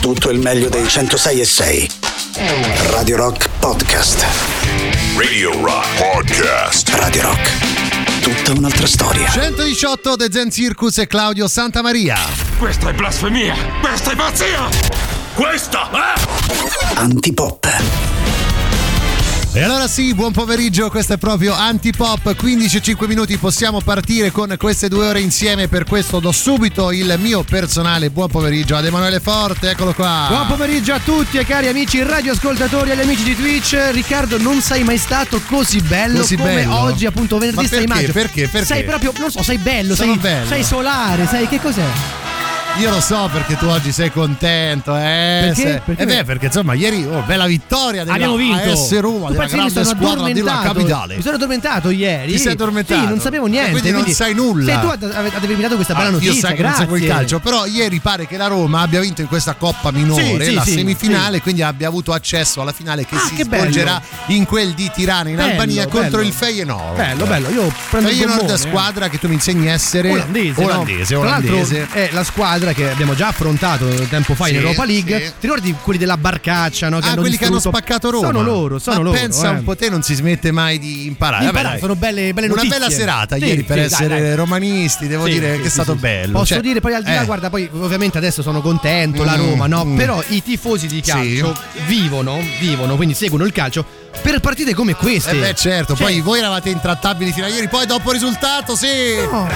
tutto il meglio dei 106 e 6. Radio Rock Podcast. Radio Rock Podcast. Radio Rock. Tutta un'altra storia. 118 The Zen Circus e Claudio Santamaria. Questa è blasfemia! Questa è pazzia! Questa è... Antipop. E allora sì, buon pomeriggio, questo è proprio Antipop, 15 e 5 minuti, possiamo partire con queste due ore insieme, per questo do subito il mio personale buon pomeriggio ad Emanuele Forte, eccolo qua. Buon pomeriggio a tutti e cari amici radioascoltatori e agli amici di Twitch. Riccardo, non sei mai stato così bello Così come bello? oggi, appunto, venerdì Ma 6 perché? maggio. Perché? Perché? Sei proprio, non so, sei bello, sei, bello. sei solare, sai che cos'è? Io lo so perché tu oggi sei contento, eh? Perché? Se- Perché? Eh beh, perché insomma ieri, oh, bella vittoria della Abbiamo vinto. AS Roma, Tu della grande squadra della capitale. Mi sono addormentato ieri. Ti sei addormentato? Sì, non sapevo niente. Quindi non sai nulla. Sei tu ad, ad avermi dato questa bella Ah, notizia. Io sai che non grazie. seguo il calcio, però ieri pare che la Roma abbia vinto in questa coppa minore, Sì, sì, la sì, semifinale, quindi abbia avuto accesso alla finale che Ah, si che bello. svolgerà in quel di Tirana in Bello, Albania contro bello. il Feyenoord. Bello, bello. Io prendo Feyenoord gommone, eh. squadra che tu mi insegni a essere Olandese, olandese, olandese. è la squadra che abbiamo già affrontato tempo fa in Sì, Europa League. sì. Ti ricordi quelli della barcaccia, no? Che Ah, quelli che hanno distrutto- spaccato Roma. Sono loro, sono Ma loro. pensa eh. un po' te, non si smette mai di imparare. Imparare, Vabbè, dai. sono belle, belle Una notizie. bella serata Sì, ieri per essere dai, dai. romanisti, devo dire che è stato bello. Posso Cioè, dire poi al di là, eh, guarda, poi ovviamente adesso sono contento, la Mm, Roma, no? mm. Però i tifosi di calcio vivono, vivono, quindi seguono il calcio per partite come queste. Eh beh certo, Cioè, poi voi eravate intrattabili fino a ieri, poi dopo il risultato, sì! no.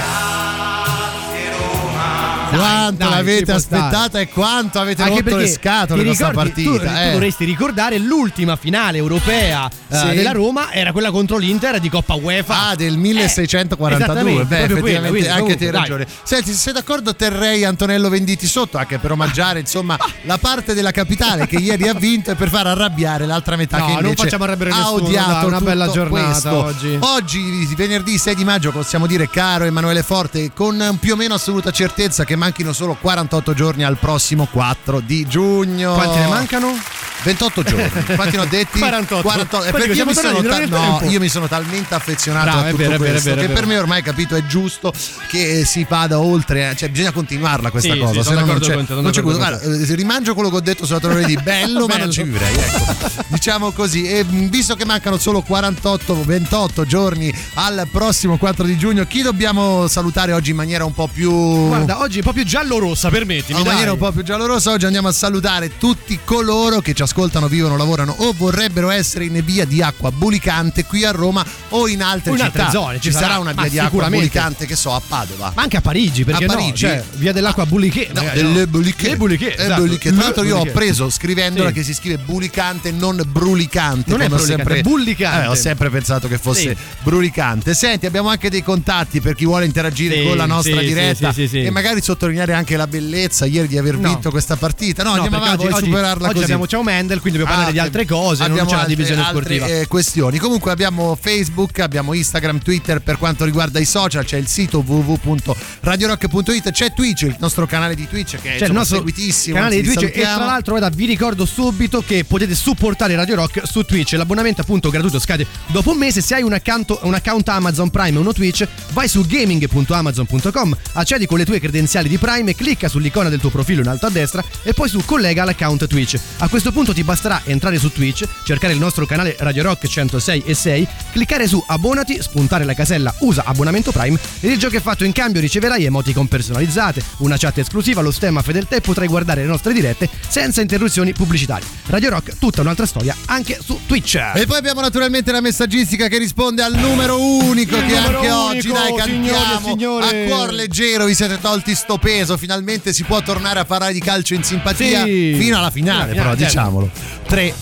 Quanto dai, l'avete aspettata stare. e quanto avete Anche rotto le scatole da questa tu- partita. Tu, eh. dovresti ricordare l'ultima finale europea eh, Sì. della Roma era quella contro l'Inter di Coppa UEFA. Ah, del Eh, 1642. esattamente, Beh, effettivamente quella, anche te hai ragione. Senti, se sei d'accordo, terrei Antonello Venditi sotto anche per omaggiare insomma la parte della capitale che ieri ha vinto e per far arrabbiare l'altra metà No, che non invece facciamo arrabbiare ha nessuno, odiato una bella giornata questo. oggi. Oggi, venerdì 6 di maggio, possiamo dire, caro Emanuele Forte, con più o meno assoluta certezza che manchino solo 48 giorni al prossimo 4 di giugno. Quanti ne mancano? 28 giorni. Quanti ne ho detti? 48. Eh, Poi perché io, mi sono ta- no, io mi sono talmente affezionato Bravo, a tutto vero, questo vero, che vero. per me ormai capito è giusto che si vada oltre, eh, cioè bisogna continuarla questa Sì, cosa, sì, se no non c'è, con te, non c'è gusto. Guarda, rimangio quello che ho detto sulla torre di bello, ma non ci vivrei, ecco. diciamo così. E mh, visto che mancano solo 48 28 giorni al prossimo 4 di giugno, chi dobbiamo salutare oggi in maniera un po' più Guarda, oggi è po' più giallo-rossa, permettimi. in maniera un po' più giallorosa oggi andiamo a salutare tutti coloro che ci ascoltano, vivono, lavorano o vorrebbero essere in via di acqua bulicante qui a Roma o in altre in città. altre zone, ci ci sarà, sarà, una via di acqua bulicante che so a Padova. Ma anche a Parigi, perché A no? Parigi? Cioè, via dell'acqua Bulichet. No, magari, delle buliche. Le Bulichet, Eh, esatto. buliche. Tra l'altro, io ho preso scrivendola Sì. che si scrive bulicante, non brulicante. Non è brulicante, sempre, è bullicante. Eh, ho sempre pensato che fosse Sì. brulicante. Senti, abbiamo anche dei contatti per chi vuole interagire Sì, con la nostra diretta sì, sì, sì. e magari sottolineare anche la bellezza ieri di aver No. vinto questa partita. No, andiamo perché avanti, oggi, superarla oggi così. abbiamo Ciao Mendel, quindi dobbiamo parlare Ah, di altre cose, non abbiamo c'è la altre- divisione altre, sportiva. eh, questioni. Comunque abbiamo Facebook, abbiamo Instagram, Twitter per quanto riguarda i social, c'è il sito www.radiorock.it, c'è Twitch, il nostro canale di Twitch che è C'è il insomma, nostro seguitissimo. canale di Twitch vi e salutiamo. tra l'altro guarda, vi ricordo subito che potete supportare Radio Rock su Twitch l'abbonamento appunto gratuito scade dopo un mese se hai un account, un account Amazon Prime e uno Twitch vai su gaming.amazon.com accedi con le tue credenziali di Prime e clicca sull'icona del tuo profilo in alto a destra e poi su collega l'account Twitch. A questo punto ti basterà entrare su Twitch cercare il nostro canale Radio Rock 106 e 6 cliccare su abbonati spuntare la casella usa abbonamento Prime e il gioco è fatto in cambio riceverai emoticon personalizzate una chat esclusiva lo stemma fedeltà e potrai guardare le nostre dirette senza interruzioni pubblicitarie. Radio Rock tutta un'altra storia anche su Twitch. E poi abbiamo naturalmente la messaggistica che risponde al numero unico Il che numero anche oggi unico, dai cantiamo. signore signore. a cuor leggero vi siete tolti sto peso finalmente si può tornare a parlare di calcio in simpatia Sì. fino alla finale Fino alla però finale, diciamolo. 3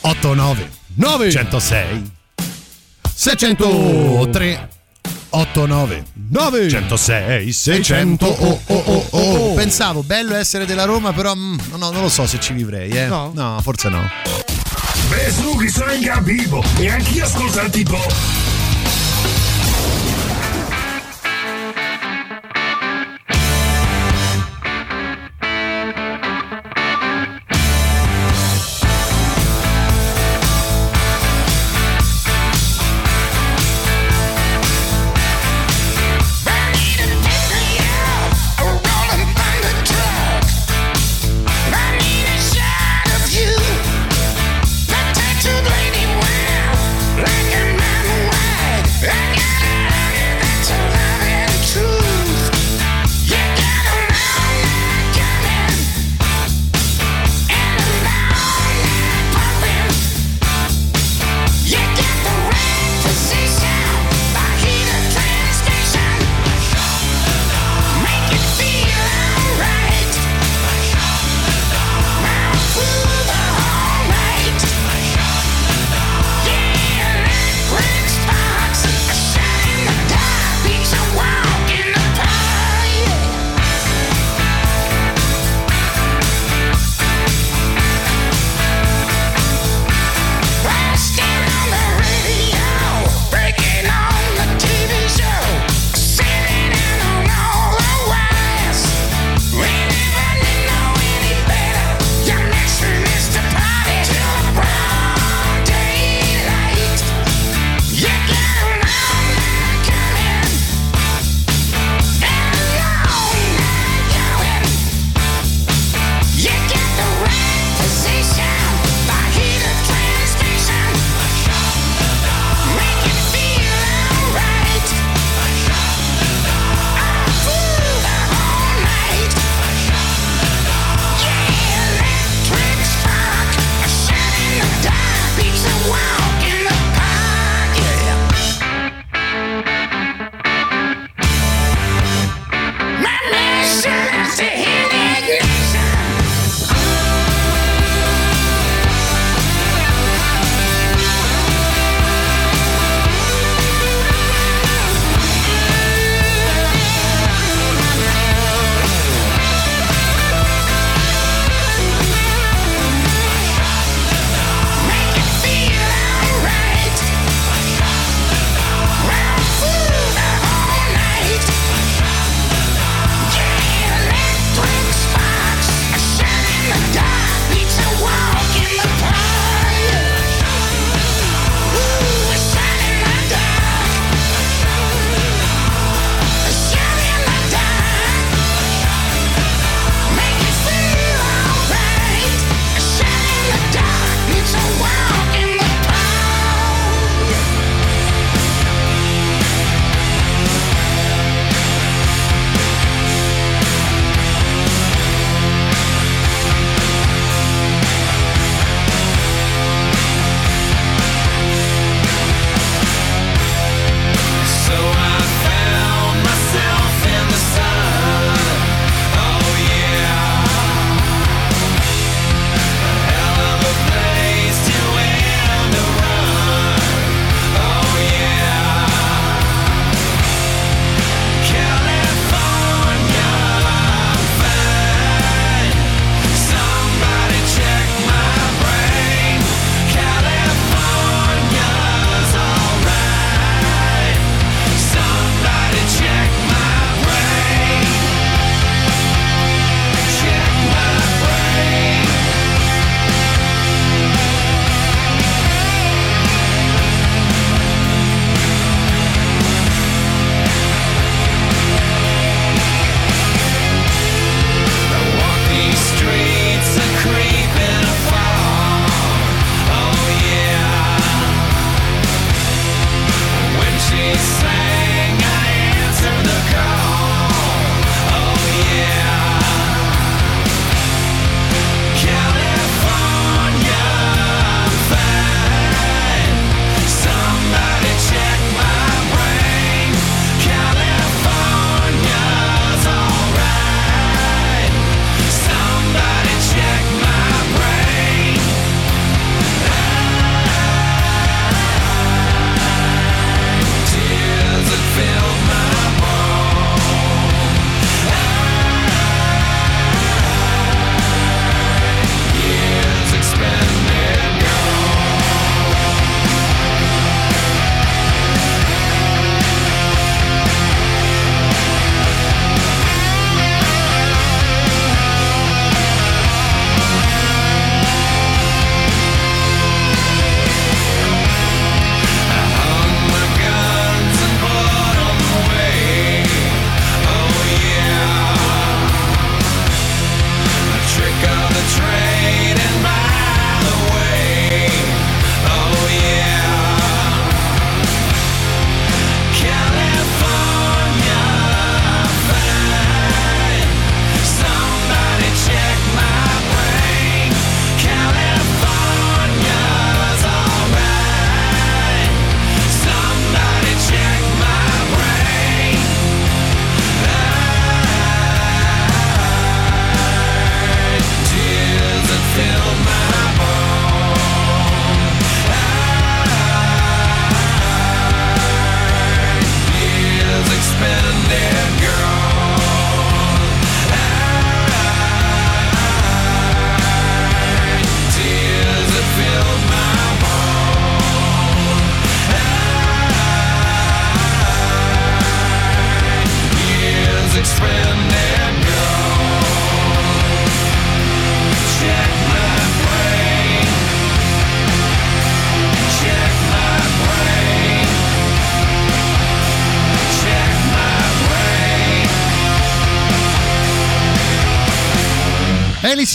8 9 9 106 603 89 9 106 600 oh, oh, oh, oh. Pensavo bello essere della Roma però mm, no, non lo so se ci vivrei eh. No? no forse no. Beh, su, che sono in capivo e anch'io ascolto il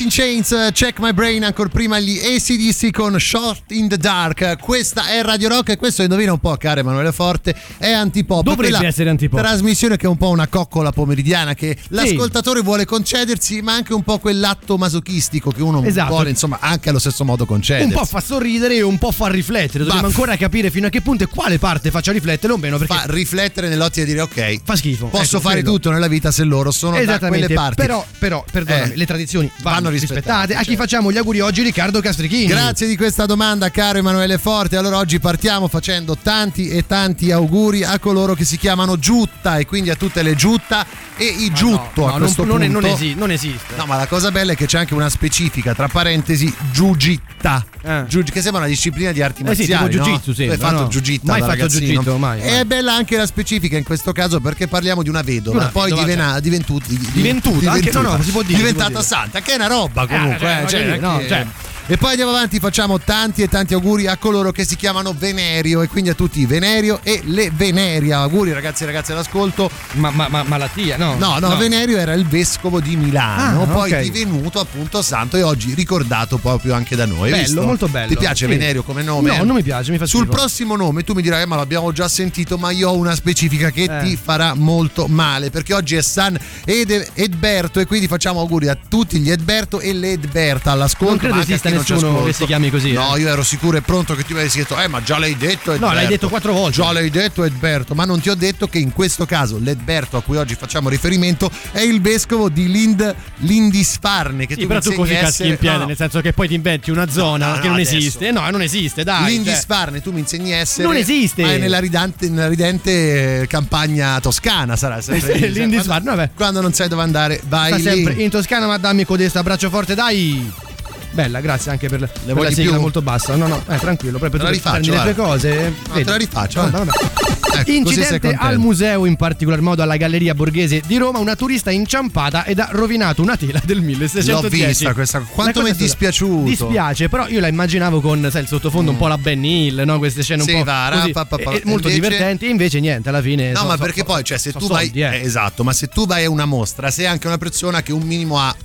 in Chains, Check My Brain, ancora prima gli ACDC con Short in the Dark. Questa è Radio Rock e questo indovina un po', caro Emanuele Forte, è antipop. Dovrebbe essere antipop. Trasmissione che è un po' una coccola pomeridiana che l'ascoltatore vuole concedersi, ma anche un po' quell'atto masochistico che uno Esatto. vuole, insomma, anche allo stesso modo concedersi. Un po' fa sorridere e un po' fa riflettere. Dobbiamo Ma- ancora capire fino a che punto e quale parte faccia riflettere o meno. Perché fa riflettere nell'ottica di dire ok, fa schifo. posso Ecco, fare quello. tutto nella vita se loro sono da quelle parti. però, però perdonami, Eh, le tradizioni vanno, vanno rispettate. rispettate, A chi certo. facciamo gli auguri oggi? Riccardo Castrichini. Grazie di questa domanda, caro Emanuele Forte. Allora oggi partiamo facendo tanti e tanti auguri a coloro che si chiamano Giutta e quindi a tutte le Giutta e i Giutto No, a non, questo non, punto. non esi- non esiste. No, ma la cosa bella è che c'è anche una specifica, tra parentesi, Giugitta. Eh. Che sembra una disciplina di arti Eh sì, marziali. tipo no? jiu-jitsu, hai sembra, fatto no? Giugitta Mai fatto jiu-jitsu, mai, mai. E è bella anche la specifica in questo caso perché parliamo di una vedova, Una poi vedova, divena- diventu- di- Diventuta, anche- no, no, si può dire, si può diventata dire. santa, che è una roba comunque. Eh, eh, cioè, no, che- cioè. E poi andiamo avanti, facciamo tanti e tanti auguri a coloro che si chiamano Venerio e quindi a tutti Venerio e le Veneria. Auguri ragazzi e ragazze all'ascolto. Ma, ma- ma- malattia, no? No, no, Venerio era il vescovo di Milano, Ah, poi ok. divenuto appunto santo e oggi ricordato proprio anche da noi. Bello, visto? molto bello. Ti piace Sì. Venerio come nome? No, non mi piace, mi fa Sul prossimo nome tu mi dirai, "Eh, ma l'abbiamo già sentito, ma io ho una specifica che Eh. ti farà molto male, perché oggi è San Ed- Edberto e quindi facciamo auguri a tutti gli Edberto e le Edberta all'ascolto. Non credo ma anche esista nessuno che si chiami così, No, eh. io ero sicuro e pronto che tu mi avessi detto, eh, ma già l'hai detto Edberto. No, l'hai detto quattro volte. Già l'hai detto Edberto, ma non ti ho detto che in questo caso l'Edberto a cui oggi facciamo riferimento è il vescovo di Lind, Lindisfarne. Che Sì, tu però tu così caschi essere- in piede, no, no. nel senso che poi ti inventi una zona No, che non adesso. esiste. No, non esiste, dai. cioè. Lindisfarne, tu mi insegni a essere. Non esiste. Ma è nella ridente, nella ridente eh, campagna toscana, sarà sempre. Sì, Lindisfarne, quando, vabbè. quando non sai dove andare, vai Sta lì. sempre in Toscana, ma dammi codesta, abbraccio forte, dai. Bella, grazie anche per, per la sigla più? molto bassa. No, no, eh, tranquillo, proprio Te la rifaccio, prendi le tue cose. No, vedi. te la rifaccio, eh. vabbè. Ecco, Incidente al museo, in particolar modo alla Galleria Borghese di Roma, una turista inciampata ed ha rovinato una tela del 1610. L'ho vista questa, quanto mi è dispiaciuto. Dispiace, però io la immaginavo con sai, il sottofondo un po' la Ben Hill, no? queste scene Sì, un po' va, così, pa, pa, pa. e- e molto Invece- divertenti, e invece niente, alla fine No, so- ma so- perché so- poi, cioè, se tu vai. soldi, eh. eh, esatto, ma se tu vai a una mostra, sei anche una persona che un minimo ha.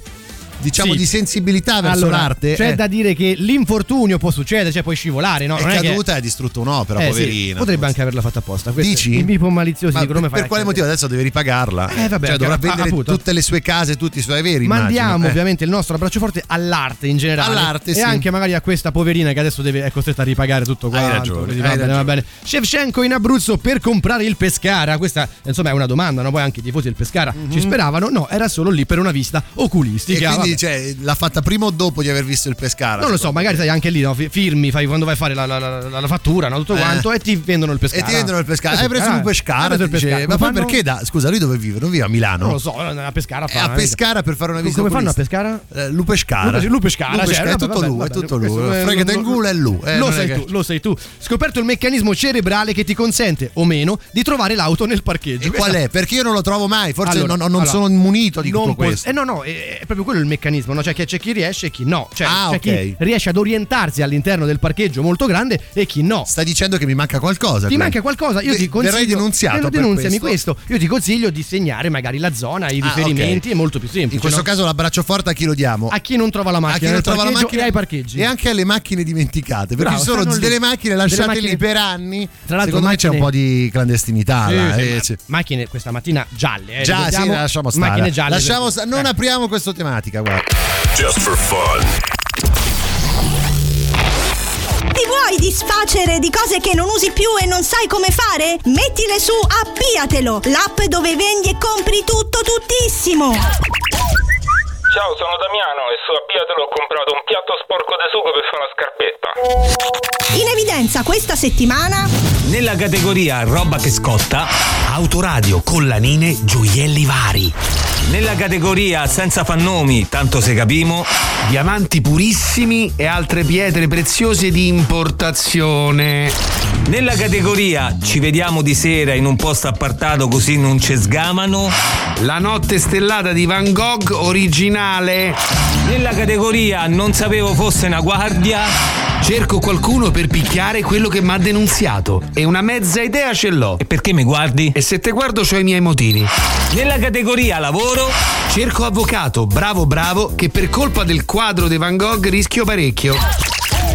Diciamo Sì. di sensibilità verso Allora, l'arte. C'è eh, da dire che l'infortunio può succedere, cioè puoi scivolare, no? è Non caduta e ha distrutto un'opera, Eh, sì, poverina. potrebbe anche averla fatta apposta. Questo Dici? I bipo maliziosi Ma per, per quale chiedere? motivo adesso devi ripagarla? Eh, vabbè, cioè, dovrà vendere appunto. tutte le sue case, tutti i suoi averi. Mandiamo. Eh. ovviamente il nostro abbraccio forte all'arte in generale. All'arte, e sì. anche magari a questa poverina che adesso deve, è costretta a ripagare tutto quanto. ragione, Così, hai va bene, ragione. va bene. Shevchenko in Abruzzo per comprare il Pescara. Questa insomma è una domanda, no? Poi anche i tifosi del Pescara ci speravano. No, era solo lì per una vista Mhm. E oculistica. Quindi cioè, l'ha fatta prima o dopo di aver visto il Pescara? Non lo so, magari sai anche lì, no? Fi- firmi, fai quando vai a fare la, la- la- la- fattura, no? tutto Eh. quanto, e ti vendono il pescara. E ti vendono il Pescara. Eh, Hai preso un Pescara? preso ti dice, Pescara. Ma poi fanno? perché da. Scusa, lui dove vive? Non vive a Milano? Non lo so, a pescara fa. È a Pescara per fare una visita Come fanno a pescara? Eh, Lu Pescara. Lu- Lu Pescara, Lu cioè, è tutto vabbè, lui, vabbè, è tutto lui. eh, Fregate lo- in culo è lui. eh, lo sai tu, lo sai tu. Scoperto il meccanismo cerebrale che ti consente o meno di trovare l'auto nel parcheggio. E qual è? Perché io non lo trovo mai, forse non, sono immunito di tutto questo. Eh no, no, è proprio quello il meccanismo, no? Cioè che c'è chi riesce e chi no. Cioè Ah, c'è ok. chi riesce ad orientarsi all'interno del parcheggio molto grande e chi no. Stai dicendo che mi manca qualcosa. Ti quindi. manca qualcosa? Io Ve- ti consiglio. Verrei denunziato. Denunziami questo. questo. Io ti consiglio di segnare magari la zona, i Ah, riferimenti, ok. è molto più semplice. In questo no? caso l'abbraccio forte a chi lo diamo? a chi non trova la a macchina chi non trova la macchina e ai parcheggi. e anche alle macchine dimenticate perché Bravo, ci sono stanno lì. delle macchine lasciate Delle macchine- lì per anni Tra l'altro secondo me c'è un macchine- po' di clandestinità Sì, là, eh, ma- macchine questa mattina gialle. Eh, già sì lasciamo stare Macchine gialle. lasciamo sta- non eh. apriamo questa tematica guarda Just for fun. Ti vuoi disfacere di cose che non usi più e non sai come fare? Mettile su Appiatelo, l'app dove vendi e compri tutto tuttissimo. Ciao, sono Damiano e su Appiatelo ho comprato un piatto sporco di sugo per fare una scarpetta. In evidenza questa settimana Nella categoria roba che scotta, autoradio, collanine, gioielli vari. Nella categoria senza fannomi, tanto se capimo, Diamanti purissimi e altre pietre preziose di importazione. nella categoria ci vediamo di sera in un posto appartato così non ci sgamano, La notte stellata di Van Gogh originale criminale. Nella categoria non sapevo fosse una guardia. Cerco qualcuno per picchiare quello che mi ha denunziato e una mezza idea ce l'ho. E perché mi guardi? E se te guardo ho i miei motivi. Nella categoria lavoro cerco avvocato, bravo bravo, che per colpa del quadro di Van Gogh rischio parecchio.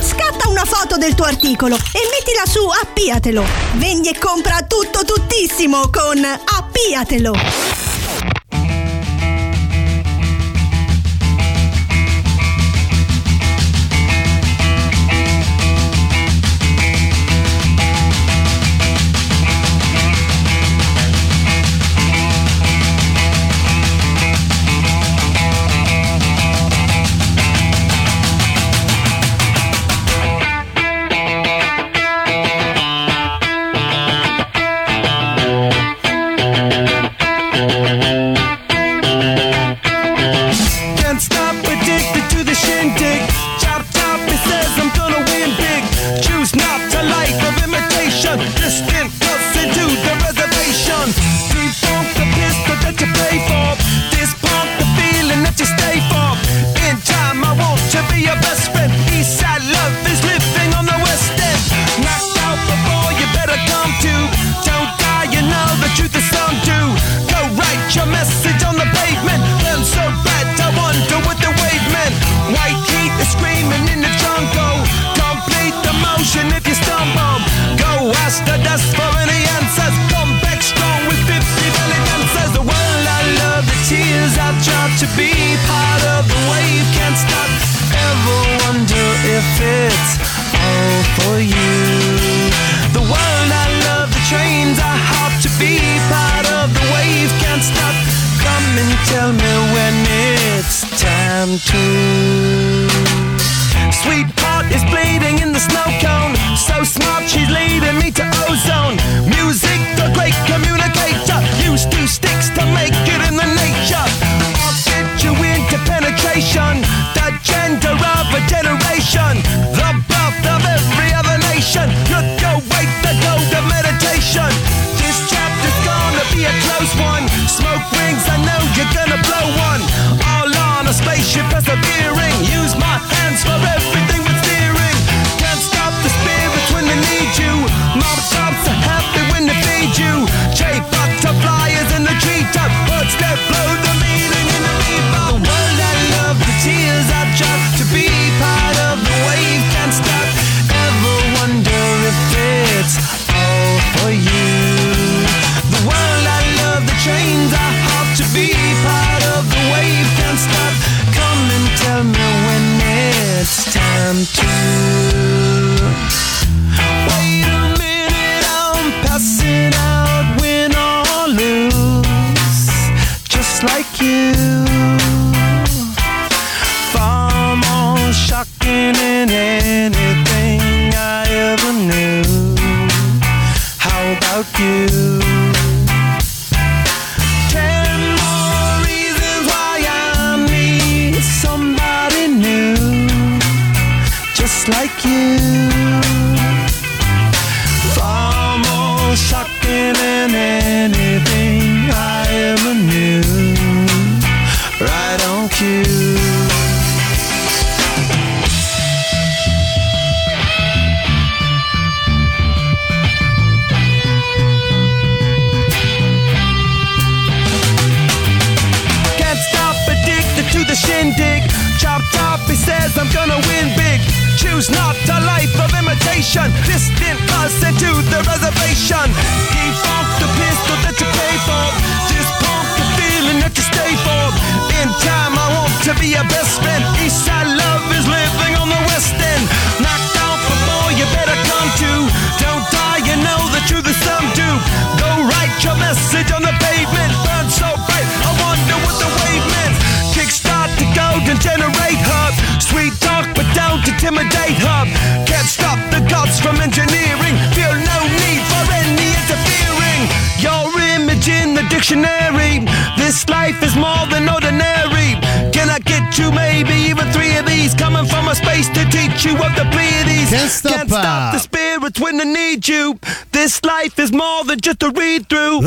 Scatta una foto del tuo articolo e mettila su Appiatelo. Vendi e compra tutto tuttissimo con Appiatelo.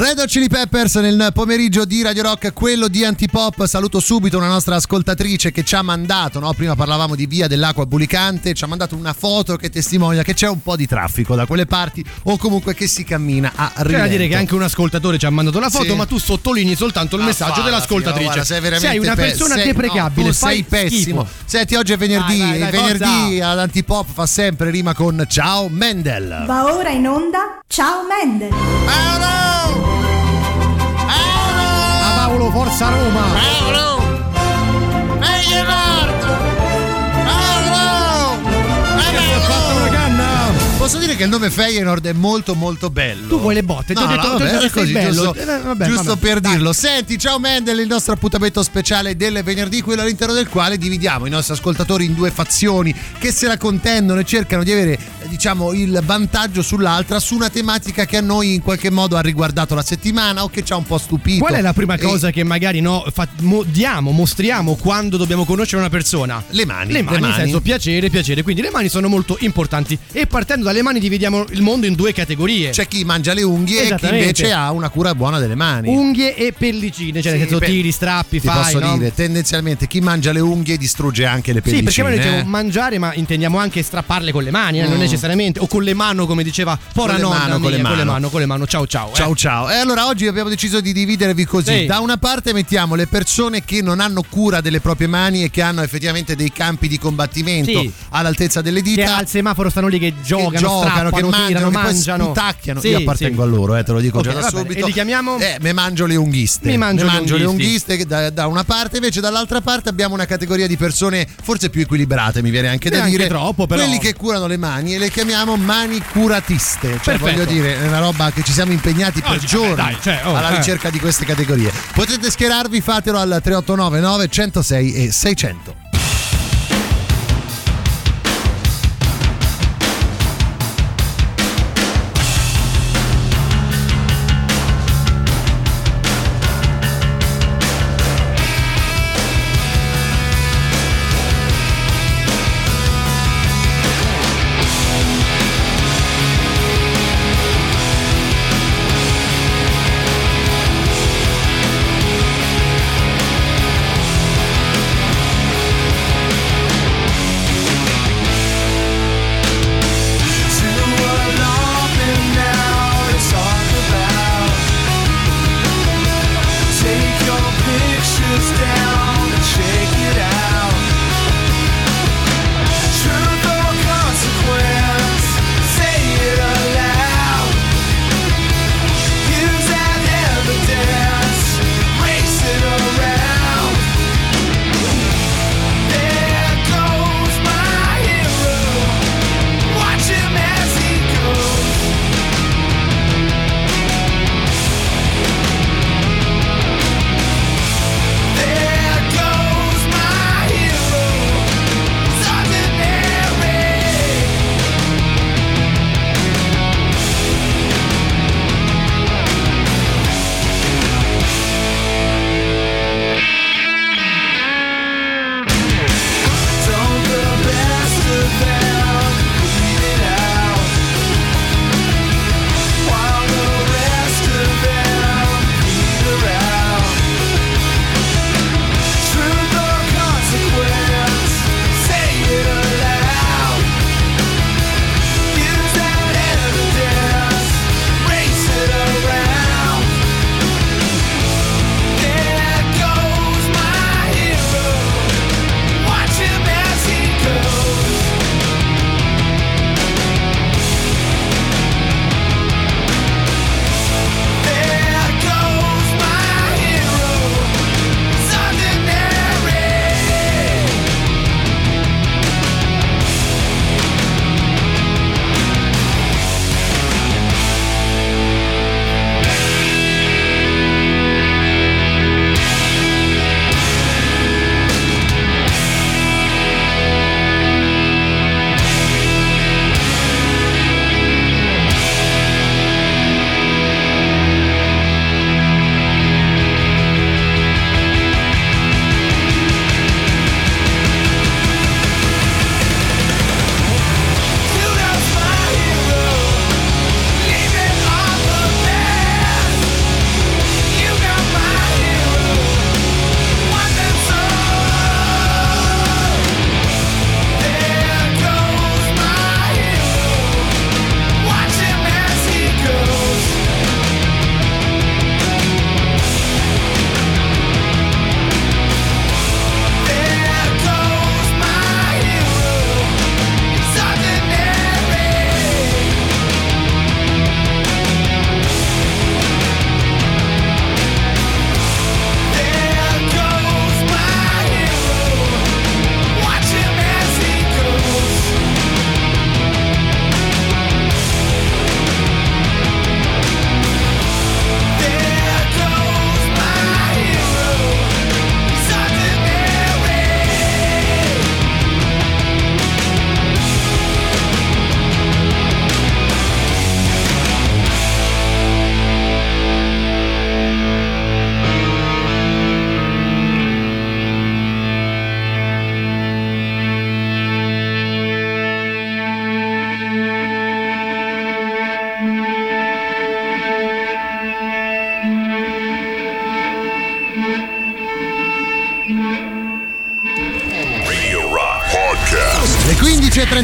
Red Hot Chili Peppers nel pomeriggio di Radio Rock, quello di Antipop. Saluto subito una nostra ascoltatrice che ci ha mandato, no? prima parlavamo di Via dell'Acqua Bulicante, ci ha mandato una foto che testimonia che c'è un po' di traffico da quelle parti o comunque che si cammina a C'è rilento. da dire che anche un ascoltatore ci ha mandato la foto, Sì. ma tu sottolinei soltanto il Ah, messaggio falla, dell'ascoltatrice. figa, guarda, sei, veramente una pe- persona sei- deprecabile, no, tu fai sei pessimo. schifo. Senti, oggi è venerdì Dai, dai, dai, venerdì ad Antipop fa sempre rima con Ciao Mendel. Va ora in onda. Ciao Mendel. Ah, Paolo, forza Roma! fatto una canna! Posso dire che il nome Feyenoord è molto molto bello. Tu vuoi le botte? Ti No, ho detto- no, ti ho vabbè, detto è che sei così, bello. giusto, Eh, vabbè, giusto vabbè, per dai. dirlo. Senti, ciao Mendel, il nostro appuntamento speciale del venerdì, quello all'interno del quale dividiamo i nostri ascoltatori in due fazioni che se la contendono e cercano di avere, diciamo, il vantaggio sull'altra su una tematica che a noi in qualche modo ha riguardato la settimana o che ci ha un po' stupito. Qual è la prima E- cosa che magari no, fa- mo- diamo, mostriamo quando dobbiamo conoscere una persona? Le mani. Le mani, le nel senso piacere, piacere. Quindi le mani sono molto importanti. E partendo dalle mani dividiamo il mondo in due categorie. C'è chi mangia le unghie e chi invece ha una cura buona delle mani. Unghie e pellicine, cioè nel Sì, senso beh, tiri, strappi, Ti fai, posso no? dire, tendenzialmente chi mangia le unghie distrugge anche le Sì, pellicine. perché noi diciamo eh. mangiare, ma intendiamo anche strapparle con le mani, eh, non Mm. Necessariamente, o con le mani, come diceva Pora Con le nonna mano, con le con le mano. mano, con le mano, ciao ciao. eh. Ciao ciao. E allora oggi abbiamo deciso di dividervi così. Sì. Da una parte mettiamo le persone che non hanno cura delle proprie mani e che hanno effettivamente dei campi di combattimento Sì. all'altezza delle Che dita. al semaforo stanno lì che giocano, che giocano, che mangiano, tirano, che poi mangiano. sputacchiano. Sì, Io appartengo a loro, eh, te lo dico Ok, già da subito. E li chiamiamo? Eh, me mangio le unghiste. Mi mangio Me le mangio le unghisti. unghiste che da, da una parte, invece dall'altra parte abbiamo una categoria di persone forse più equilibrate, mi viene anche da dire. troppo, però. Quelli che curano le mani e le chiamiamo mani curatiste. Cioè, Perfetto. voglio dire, è una roba che ci siamo impegnati per Oggi, giorni vabbè, dai, cioè, oh, alla eh. ricerca di queste categorie. Potete schierarvi, fatelo al 3899 106 e 600.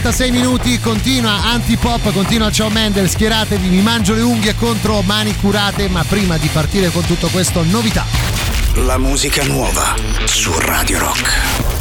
11.36 minuti, continua Antipop, continua Ciao Mendel, schieratevi, mi mangio le unghie contro mani curate, ma prima di partire con tutto questo, novità. La musica nuova su Radio Rock.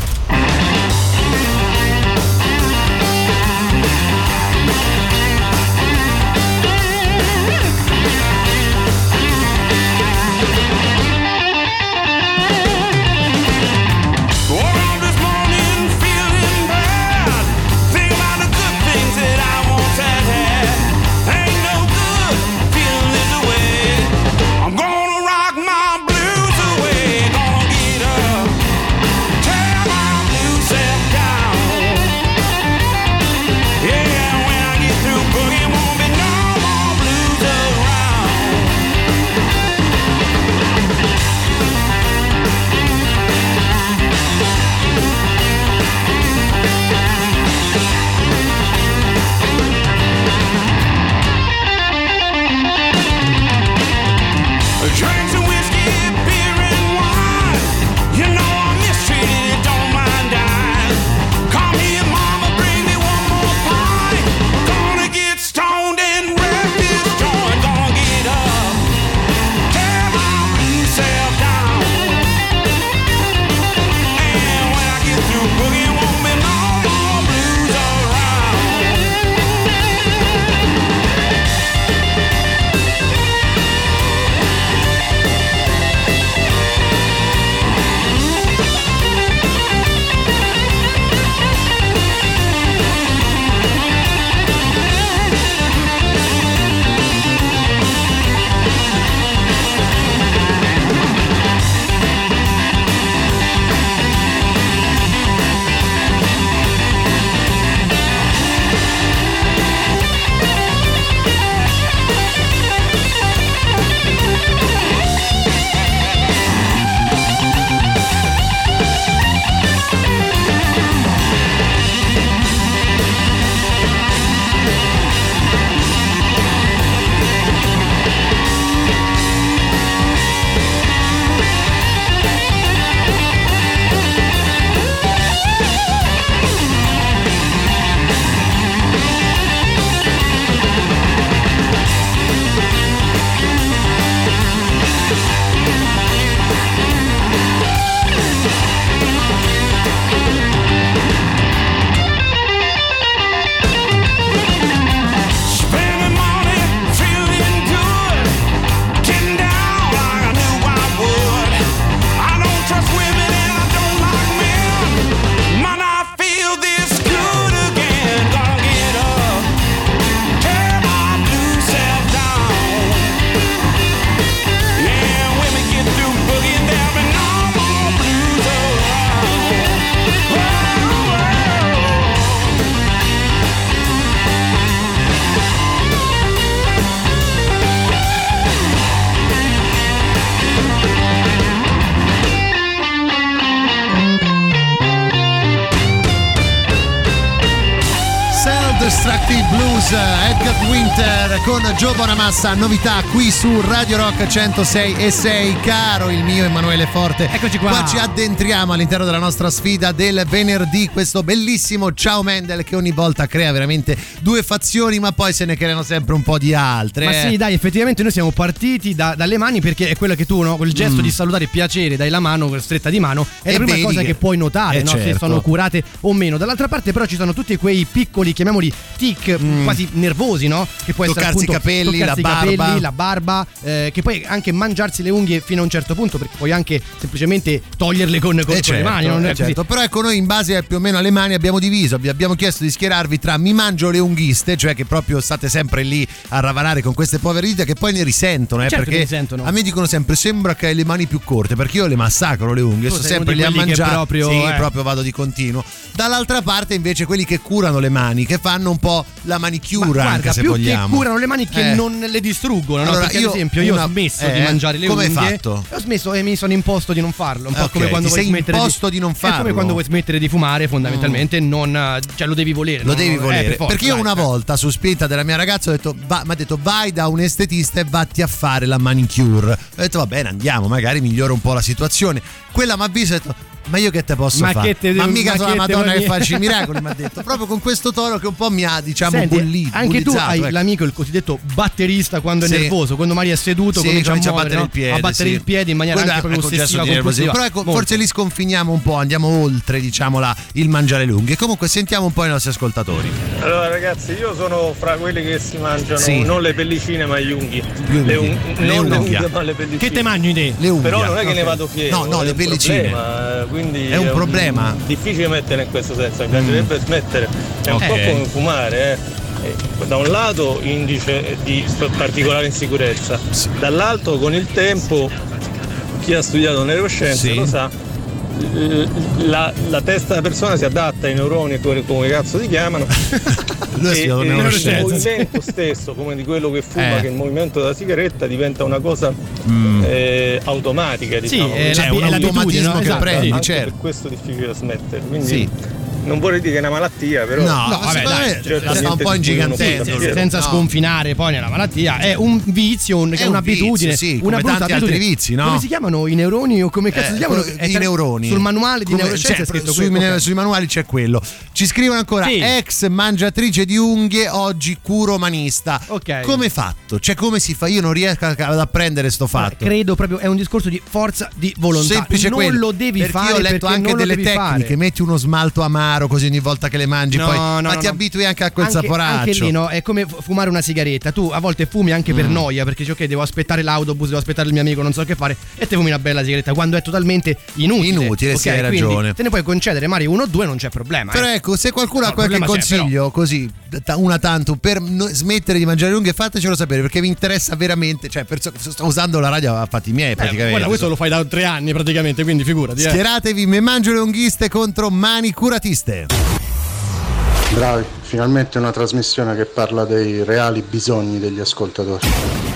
Con Gio Bonamassa, novità qui su Radio Rock 106 e 6, caro il mio Emanuele Forte. Eccoci qua. Qua ci addentriamo all'interno della nostra sfida del venerdì, questo bellissimo Ciao Mendel che ogni volta crea veramente due fazioni ma poi se ne creano sempre un po' di altre. Ma sì, dai, effettivamente noi siamo partiti da- dalle mani perché è quello che tu, no? Quel gesto Mm. di salutare piacere, dai la mano, stretta di mano, è E la prima cosa che- che, puoi notare, Eh, no? Se certo. sono curate o meno. Dall'altra parte, però, ci sono tutti quei piccoli, chiamiamoli tic, quasi nervosi, no? Che può essere Toccarsi i appunto capelli, toccarsi la i capelli, barba. la barba, eh, che poi anche mangiarsi le unghie fino a un certo punto, perché puoi anche semplicemente toglierle con, con- Eh, con certo, le mani, non è eh, certo. Però ecco noi in base più o meno alle mani abbiamo diviso, vi abbiamo chiesto di schierarvi tra mi mangio le unghiste, cioè che proprio state sempre lì a ravanare con queste povere dita che poi ne risentono, eh, Certo perché risentono. a me dicono sempre sembra che hai le mani più corte, perché io le massacro le unghie, Tu sto sempre lì a mangiare. proprio, sì, eh. proprio vado di continuo. Dall'altra parte invece quelli che curano le mani, che fanno un po' la manicura Ma anche guarda, se più vogliamo. che curano le mani che Eh. non le distruggono. no? Allora, Perché, io ad esempio, io una- ho smesso eh, di mangiare le come hai unghie. fatto? Ho smesso e mi sono imposto di non farlo. Un po' Ok, come quando vuoi smettere imposto di non È come farlo? Mm. quando vuoi smettere di fumare, fondamentalmente, non, eh, cioè, lo devi volere. Lo no? devi Eh, volere. per forza, perché io dai, una eh. volta, su spinta della mia ragazza, ho detto, va, mi ha detto vai da un estetista e vatti a fare la manicure. Ho detto va bene, andiamo, magari migliora un po' la situazione. Quella mi ha e detto Ma io che te posso Ma fare? che te ma devo- mica ma sono la Madonna che faccia i miracoli, mi ha detto. Proprio con questo tono che un po' mi ha, diciamo, Senti, bulli- anche tu hai ecco. l'amico, il cosiddetto batterista, quando è Sì. nervoso, quando Mario è seduto, Sì, comincia, comincia a muovere, battere no? il piede, a battere sì. il piede in maniera Quello anche è proprio concesso ossessiva, compulsiva. Però ecco, Molto. forse li sconfiniamo un po', andiamo oltre, diciamo, la- il mangiare lunghi. E comunque sentiamo un po' i nostri ascoltatori. Allora ragazzi, io sono fra quelli che si mangiano Sì. non le pellicine ma gli unghi. Gli Le un- Le non le unghie ma le pellicine. Che te mangi te? Le unghie. Però non è che ne vado fiero. No, no, è le pellicine. Quindi È un problema? Mm. difficile mettere in questo senso, mi piacerebbe smettere. È un Ok. po' come fumare, eh. Eh, Da un lato indice di particolare insicurezza, dall'altro con il tempo chi ha studiato neuroscienze Sì. lo sa, la, la testa della persona si adatta ai neuroni, come, come cazzo si chiamano, e, e il movimento stesso, come di quello che fuma, Eh. che il movimento della sigaretta diventa una cosa eh, automatica, Sì, diciamo. è C'è la- un è l'abitudine, automatismo no? che Esatto, prendi, sì. Certo. per questo è difficile da smettere. Quindi Sì. Non vorrei dire che è una malattia, però No, No, vabbè, dai, me certo, la sta un po' ingigantendo. lui. dire. senza No. sconfinare poi nella malattia è un vizio un, È è un un'abitudine vizio, sì, una come brutta tanti altri abitudine. vizi, no? come si chiamano i neuroni o come cazzo Eh, si chiamano i tra- neuroni sul manuale di neuroscienze cioè, è scritto sui, quello, mine- ok. sui manuali c'è quello ci scrivono ancora Sì. ex mangiatrice di unghie oggi curomanista Ok. come fatto? cioè come si fa? io non riesco ad apprendere sto Ma fatto credo proprio è un discorso di forza di volontà semplice non quello. lo devi perché fare io ho letto anche non delle tecniche fare. metti uno smalto amaro così ogni volta che le mangi No, poi no, ma no, ti abitui anche a quel anche, saporaccio anche lì no, è come fu- fumare una sigaretta. Tu a volte fumi anche Mm. per noia, perché dici ok, devo aspettare l'autobus, devo aspettare il mio amico, non so che fare, e te fumi una bella sigaretta quando è totalmente inutile. Inutile, Ok, sì, hai ragione. Te ne puoi concedere magari uno o due, non c'è problema. Però eh. ecco, se qualcuno No, ha qualche consiglio così, una tanto, per smettere di mangiare lunghe, fatecelo sapere perché mi interessa veramente. Cioè, perso- sto usando la radio a fatti miei Eh, praticamente. guarda, questo lo fai da tre anni praticamente, quindi figurati. eh. Schieratevi, me mangio le unghiste contro mani curatiste. Bravi, finalmente una trasmissione che parla dei reali bisogni degli ascoltatori.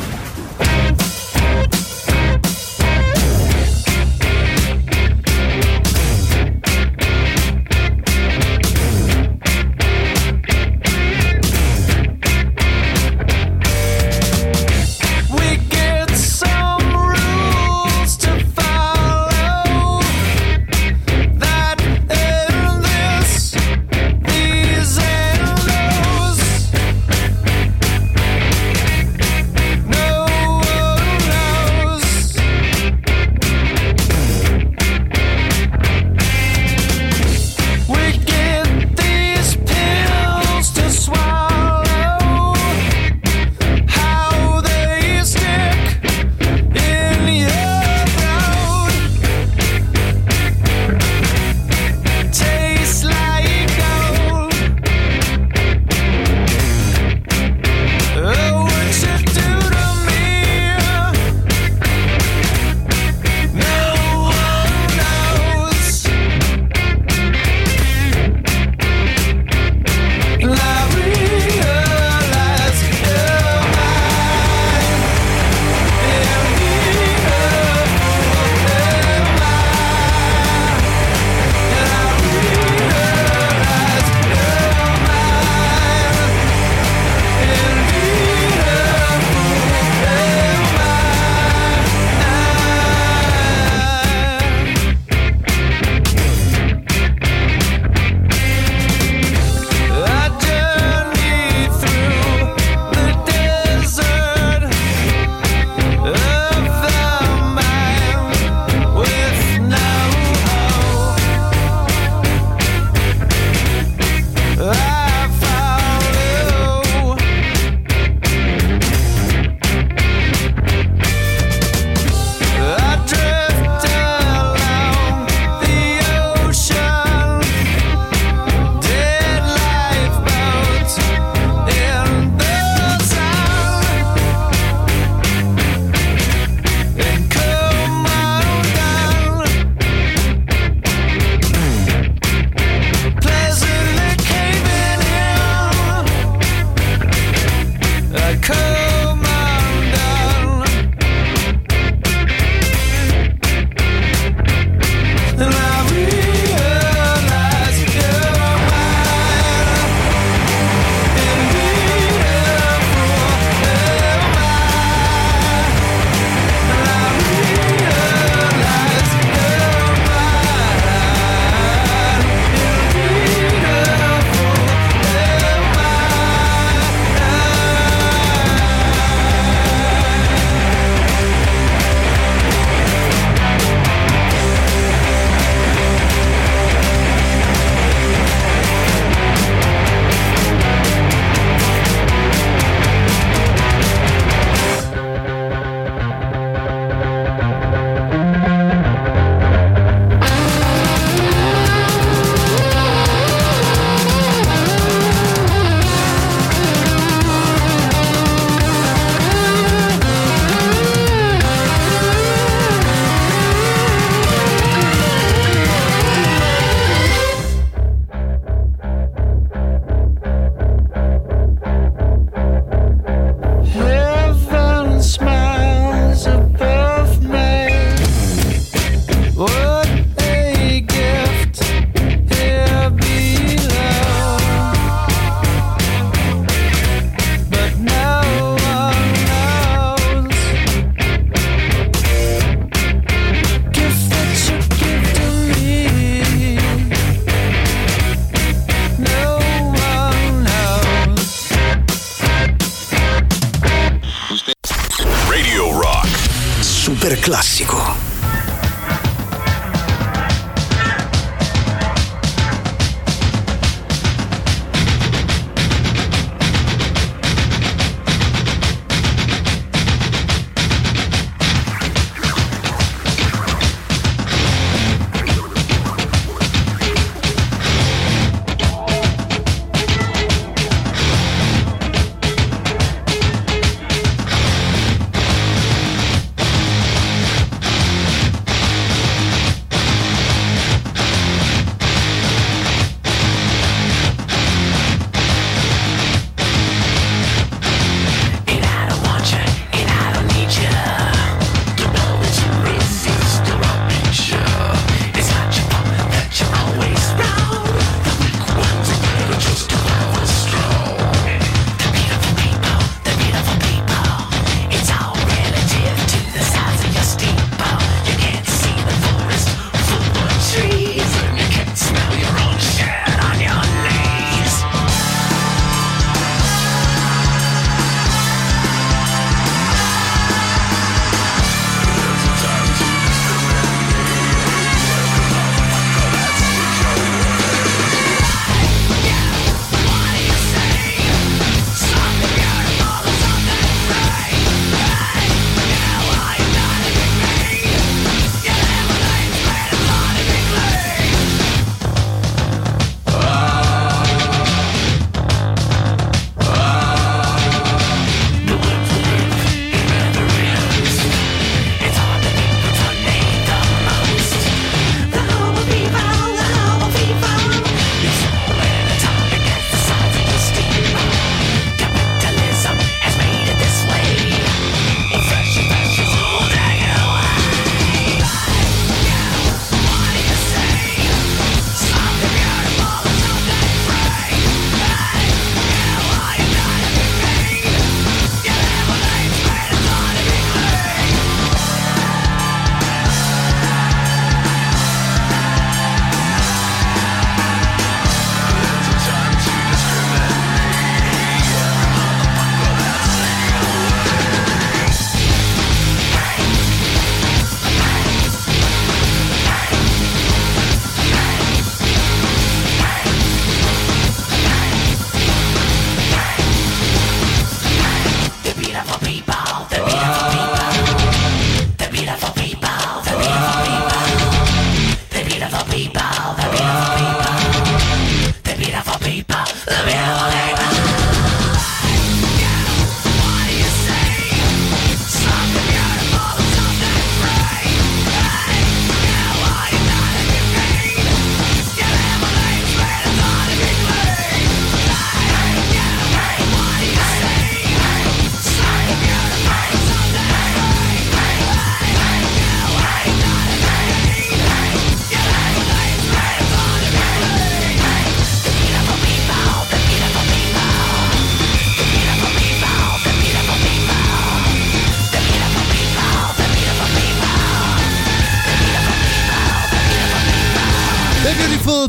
Classico.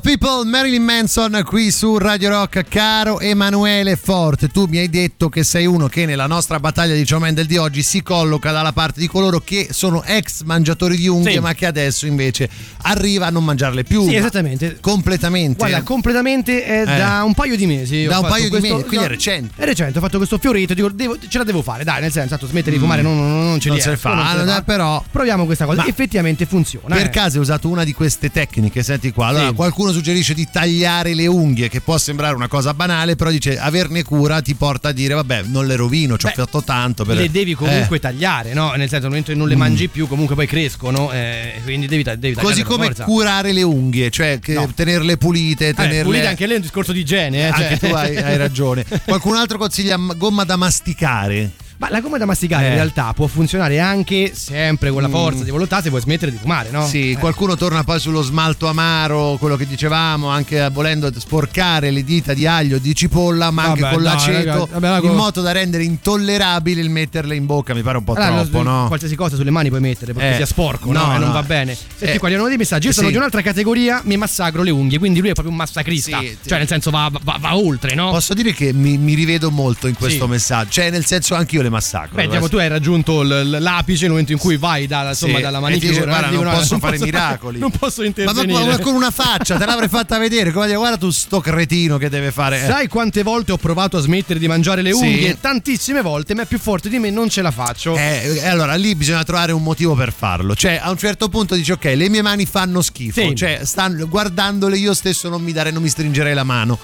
People, Marilyn Manson qui su Radio Rock. Caro Emanuele Forte, tu mi hai detto che sei uno che nella nostra battaglia di Ciomendel di oggi si colloca dalla parte di coloro che sono ex mangiatori di unghie, Sì. ma che adesso invece arriva a non mangiarle più. Sì, esattamente. Completamente. Guarda, completamente è Eh. da un paio di mesi. Da un paio di questo- mesi, quindi è recente. È recente, ho fatto questo fioretto, dico, devo- ce la devo fare, dai, nel senso, smettere di fumare non, non, non ce Non se ne fa, eh, però- Proviamo questa cosa, Ma- effettivamente funziona. Per eh. caso hai usato una di queste tecniche, senti qua. Allora, Sì. qualcuno suggerisce di tagliare le unghie, che può sembrare una cosa banale, però dice averne cura ti porta a dire vabbè, non le rovino, ci ho fatto tanto. Per... Le devi comunque Eh. tagliare, no? Nel senso, nel momento che non le mangi più, comunque poi crescono, eh, quindi devi, devi tagliare Così come forza. curare le unghie, cioè No. tenerle pulite, Eh, tenerle. pulite anche lei è un discorso di igiene, eh, Anche cioè. tu hai, hai ragione. Qualcun altro consiglia gomma da masticare. Ma la gomma da masticare Eh. in realtà può funzionare anche sempre con la forza di volontà se vuoi smettere di fumare, no? Sì, Eh. qualcuno torna poi sullo smalto amaro, quello che dicevamo, anche volendo sporcare le dita di aglio, di cipolla, ma anche Vabbè, con dai, l'aceto, vabbè, la in modo da rendere intollerabile il metterle in bocca. Mi pare un po' Allora, troppo, no? Qualsiasi cosa sulle mani puoi mettere perché Eh, sia sporco, no, no? E non no. va bene. Senti, Eh, quali erano dei messaggi? Io sono sì. di un'altra categoria, mi massacro le unghie, quindi lui è proprio un massacrista. Sì, cioè, nel senso, va, va- va oltre, no? Posso dire che mi, mi rivedo molto in questo Sì. messaggio, cioè nel senso anche io le massacro. Beh, diciamo, tu hai raggiunto l- l'apice nel momento in cui vai dalla, insomma, Sì, dalla e manicura. dice, guarda, non dicono, posso fare miracoli. Non posso ma- intervenire. ma con una faccia, te l'avrei fatta vedere. Come dire, guarda tu sto cretino che deve fare. eh. Sai quante volte ho provato a smettere di mangiare le Sì. unghie? Tantissime volte, ma è più forte di me, non ce la faccio. Eh, e allora lì bisogna trovare un motivo per farlo. Cioè, a un certo punto dici: Ok, le mie mani fanno schifo. Sì. Cioè, stanno, guardandole io stesso non mi, dare, non mi stringerei la mano.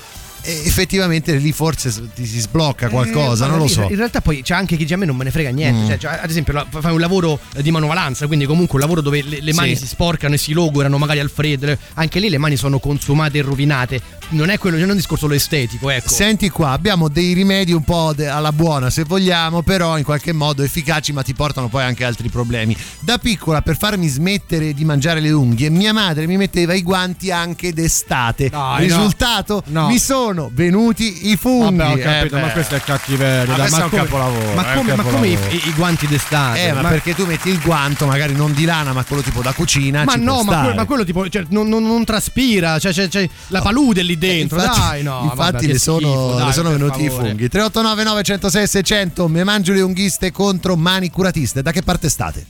Effettivamente lì forse ti si sblocca qualcosa, Eh, non lo so. In realtà poi c'è anche chi dice a me non me ne frega niente. Mm. Cioè, cioè, ad esempio, fai un lavoro eh, di manovalanza, quindi comunque un lavoro dove le, le mani Sì. si sporcano e si logorano magari al freddo. Anche lì le mani sono consumate e rovinate. Non è quello, non è un discorso solo estetico, ecco. Senti qua, abbiamo dei rimedi un po' de- alla buona se vogliamo, però in qualche modo efficaci ma ti portano poi anche altri problemi. Da piccola per farmi smettere di mangiare le unghie, mia madre mi metteva i guanti anche d'estate. Dai, Risultato? no. Mi sono venuti i funghi. Vabbè, ho capito, Eh, ma questo è. Ma dai, questo è un come- capolavoro, Ma come, ma come i, i- guanti d'estate? Eh, ma, perché tu metti il guanto, magari non di lana, ma quello tipo da cucina. Ma no, ma, que- ma quello tipo cioè, non, non- non traspira, cioè, c'è, c'è la palude lì dentro. infatti, dai, no. infatti vabbè, le, sono, schifo, le dai, sono per venuti i funghi 389 906 600 mi mangio le unghiste contro mani curatiste da che parte state?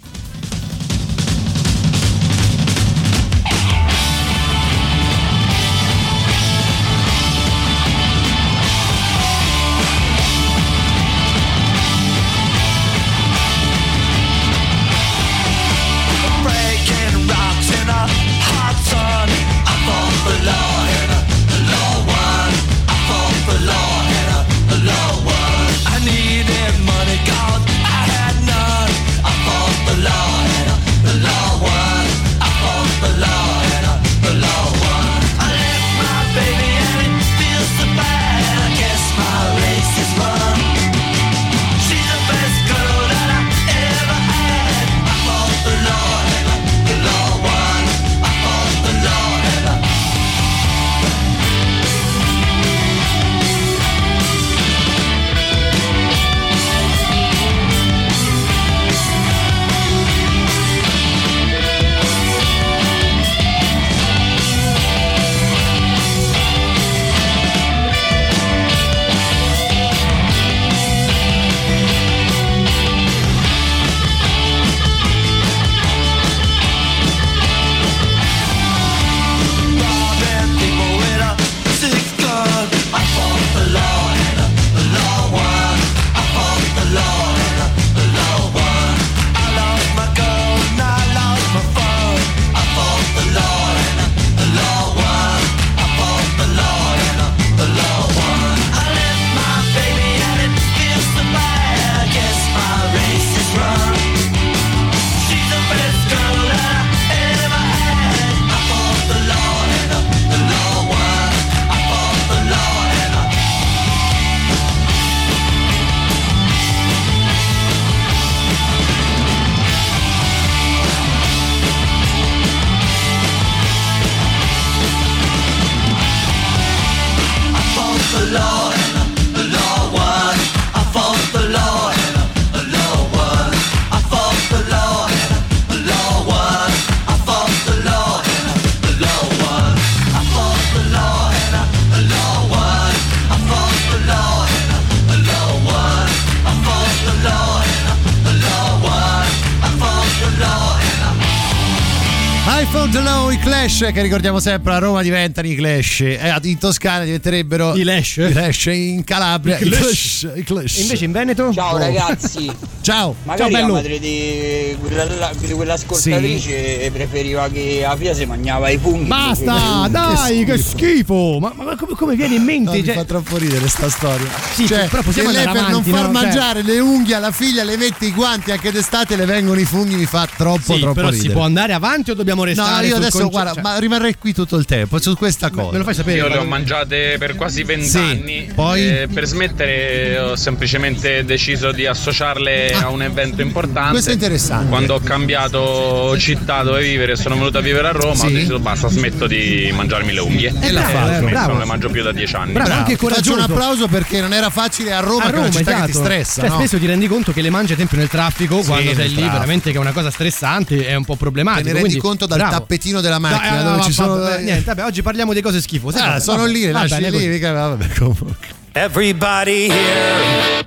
Clash che ricordiamo sempre a Roma diventano i Clash eh, in Toscana diventerebbero I Lash. i Lash in Calabria i I Clash, i Clash. Invece in Veneto? Ciao Oh. ragazzi, ciao magari Ciao, la madre di quella, di quell'ascoltatrice preferiva che a Pia si mangiava i funghi. Basta, dai, che schifo! Ma, ma come, come viene in mente? No, mi Cioè, fa troppo ridere sta storia. Sì, cioè, però possiamo se lei per non avanti, far no? Cioè- mangiare le unghie alla figlia le mette i guanti anche d'estate le vengono i funghi mi fa troppo sì, troppo però ridere. si può andare avanti o dobbiamo No, restare io sul adesso conce- guarda, cioè, ma rimarrei qui tutto il tempo su questa cosa. me lo fai sapere? Io le ho mangiate per quasi Sì, vent'anni. poi? e per smettere ho semplicemente deciso di associarle a un evento importante. Questo è interessante. Quando ho cambiato città dove vivere e sono venuto a vivere a Roma, Sì. ho deciso basta, smetto di mangiarmi le unghie. E l'ha Eh, fatto. smetto, bravo. non le mangio più da dieci anni. Bravo, anche Ti faccio un coraggioso. applauso perché non era facile a Roma, a che è una Roma, città che ti esatto. stressa. Cioè, no? spesso ti rendi conto che le mangi ad esempio nel traffico, Sì, quando nel sei lì, veramente che è una cosa stressante, è un po' problematico. Te ne rendi quindi, conto dal bravo. tappetino della No, macchina eh, dove no, ci sono. vabbè, niente, vabbè, oggi parliamo di cose schifose. Ah, sono lì, lasci lì, vabbè, comunque. Everybody here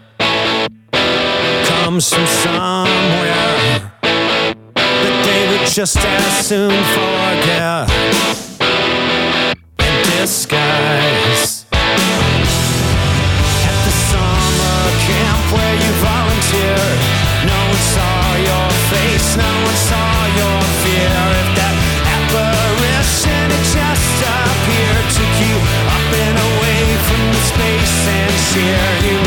comes from somewhere that they would just as soon forget in disguise. At the summer camp where you volunteered, no one saw your face, no one saw your fear. If that apparition had just appeared, took you up and away from the space and sheer you.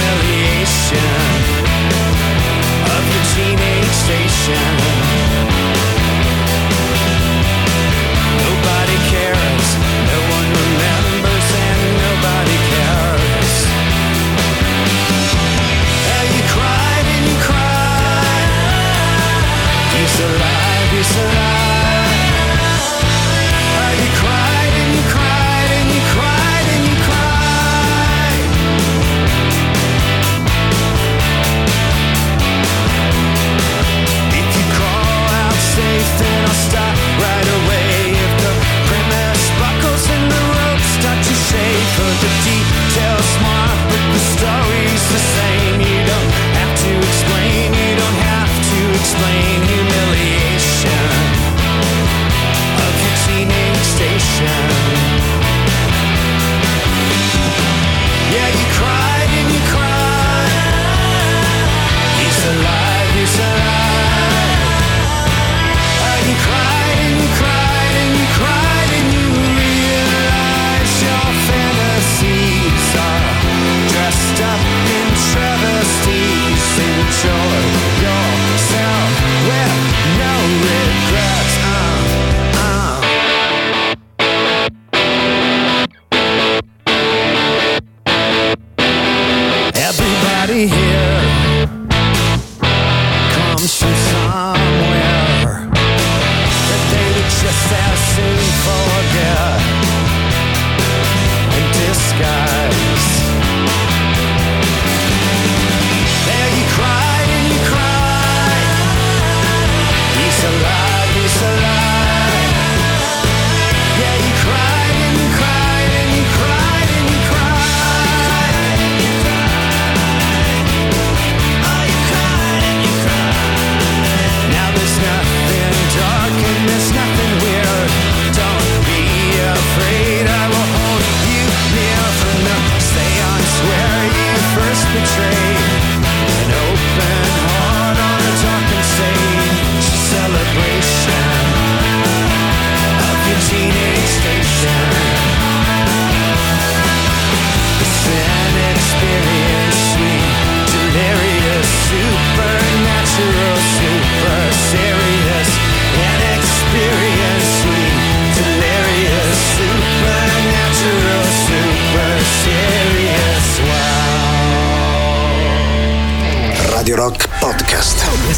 explain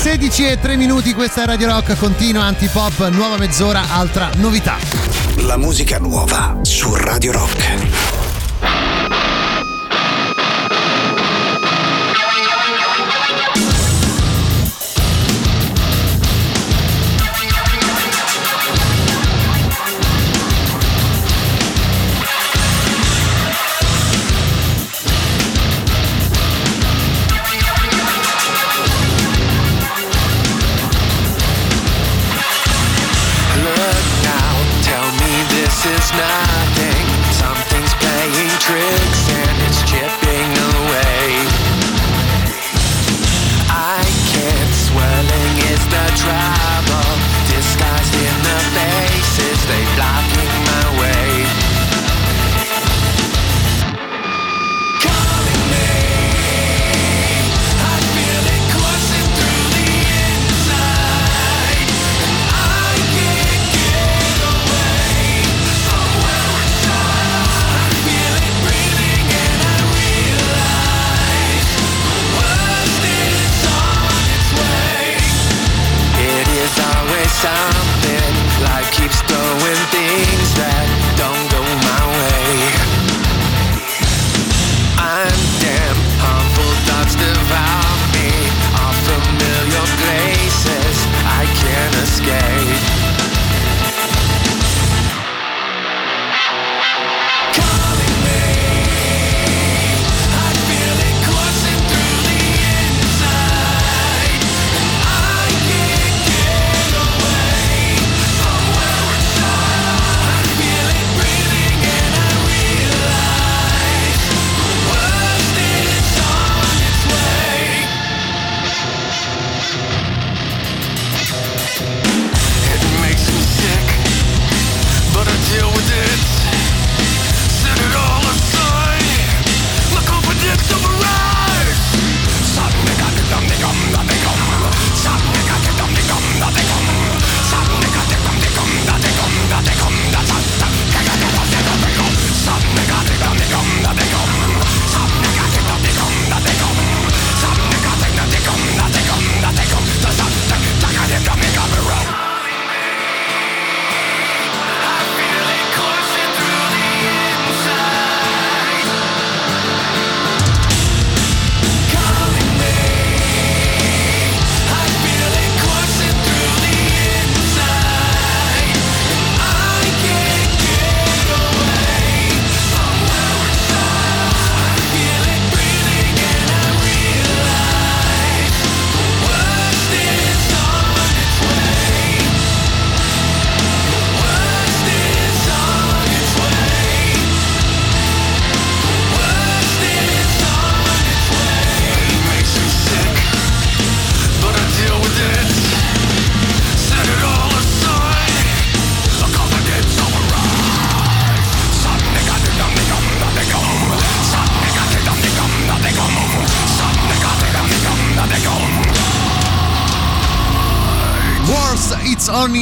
16 e 3 minuti, questa è Radio Rock, continua Antipop, nuova mezz'ora, altra novità. La musica nuova su Radio Rock.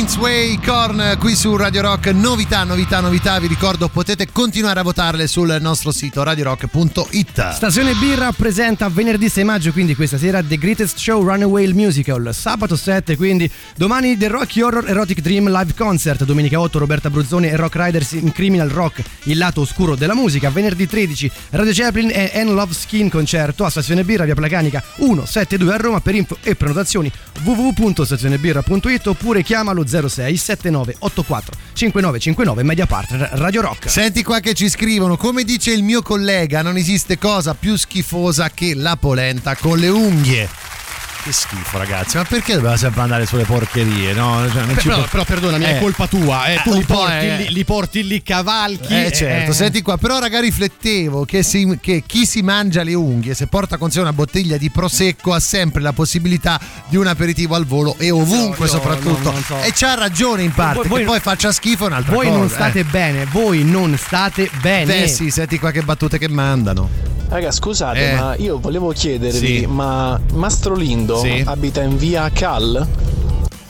Way Korn qui su Radio Rock. Novità, novità, novità. Vi ricordo potete continuare a votarle sul nostro sito radiorock.it. Stazione Birra presenta venerdì 6 maggio, quindi questa sera The Greatest Show Runaway Musical. Sabato 7, quindi domani The Rocky Horror Erotic Dream Live Concert. Domenica 8 Roberta Bruzzone e Rock Riders in Criminal Rock, il lato oscuro della musica. Venerdì 13 Radio Chaplin e N Love Skin concerto a Stazione Birra, via Placanica 172 a Roma. Per info e prenotazioni www.stazionebirra.it oppure chiamalo 06 79 84 5959 Media Partner Radio Rock. Senti qua che ci scrivono, come dice il mio collega, non esiste cosa più schifosa che la polenta con le unghie. Che schifo, ragazzi. Ma perché dobbiamo sempre andare sulle porcherie? No? Cioè, non ci però, può- però perdonami, Eh. è colpa tua, eh, tu un li po' porti, è- lì, li porti lì, cavalchi. Eh certo, eh. senti qua, però raga riflettevo che, si- che chi si mangia le unghie se porta con sé una bottiglia di prosecco ha sempre la possibilità di un aperitivo al volo e ovunque No, no, soprattutto. no, so. E c'ha ragione in parte, Voi- voi- poi faccia schifo è un'altra Voi cosa. non state eh. bene, voi non state bene. Eh sì, senti qua che battute che mandano. Raga, scusate, Eh. ma io volevo chiedervi, Sì. ma Mastro Lindo Sì. abita in via Cal?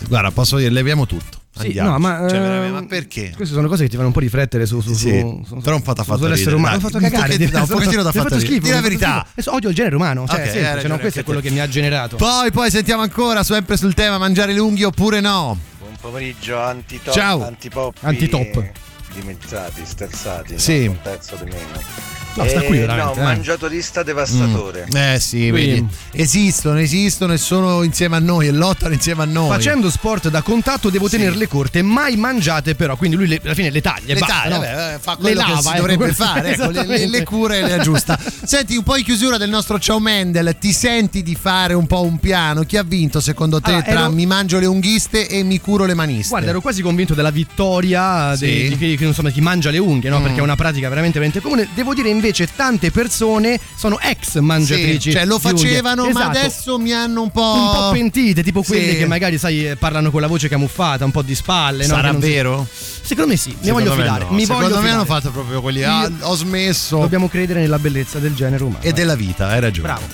Guarda, posso dire, leviamo tutto. Sì, Andiamo. no, ma, Cioè, eh, veramente, ma perché? Queste sono cose che ti fanno un po' riflettere su, su, Sì, su, su, però un po' t'ha fatto sull'essere ridere, umano. ha fatto Un cagare. pochettino- ti- no, un pochettino ha fatto schifo, Di la mi ha fatto verità. odio il genere umano, cioè, Ok, è hai semplice, ragione, no? questo è quello che mi ha generato. Poi, poi sentiamo ancora, sempre sul tema mangiare le unghie oppure no. Buon pomeriggio, antitop, Ciao. antipop, Antitop. dimezzati, sterzati, Sì. no? un pezzo di meno. No, sta qui Eh, veramente, No, eh. mangiatorista devastatore. Mm. Eh sì, Qui- vedi. Esistono, esistono e sono insieme a noi e lottano insieme a noi. Facendo sport da contatto devo tenerle corte, mai mangiate però, quindi lui le- alla fine le taglia. le basta, taglia, no? vabbè, eh, fa Le quello lava, che si ecco, dovrebbe quello- fare, ecco, le, le- le cure le aggiusta. Senti, un po' in chiusura del nostro Ciao Mendel, ti senti di fare un po' un piano? Chi ha vinto secondo te Allora, tra ero- mi mangio le unghiste e mi curo le maniste? Guarda, ero quasi convinto della vittoria Sì. di, di chi, chi, insomma, chi mangia le unghie, no? Mm. Perché è una pratica veramente, veramente comune. Devo dire invece tante persone sono ex mangiatrici. Sì, cioè lo facevano, ma Esatto. adesso mi hanno un po'. un po' pentite, tipo Sì. quelle che magari, sai, eh, parlano con la voce camuffata, un po' di spalle. no? Sarà Che non si- vero? Secondo me sì, mi Secondo voglio me fidare. no. Mi Secondo voglio me fidare. hanno fatto proprio quelli. ah, Io- ho smesso. Dobbiamo credere nella bellezza del genere umano. E della vita, hai ragione. Bravo.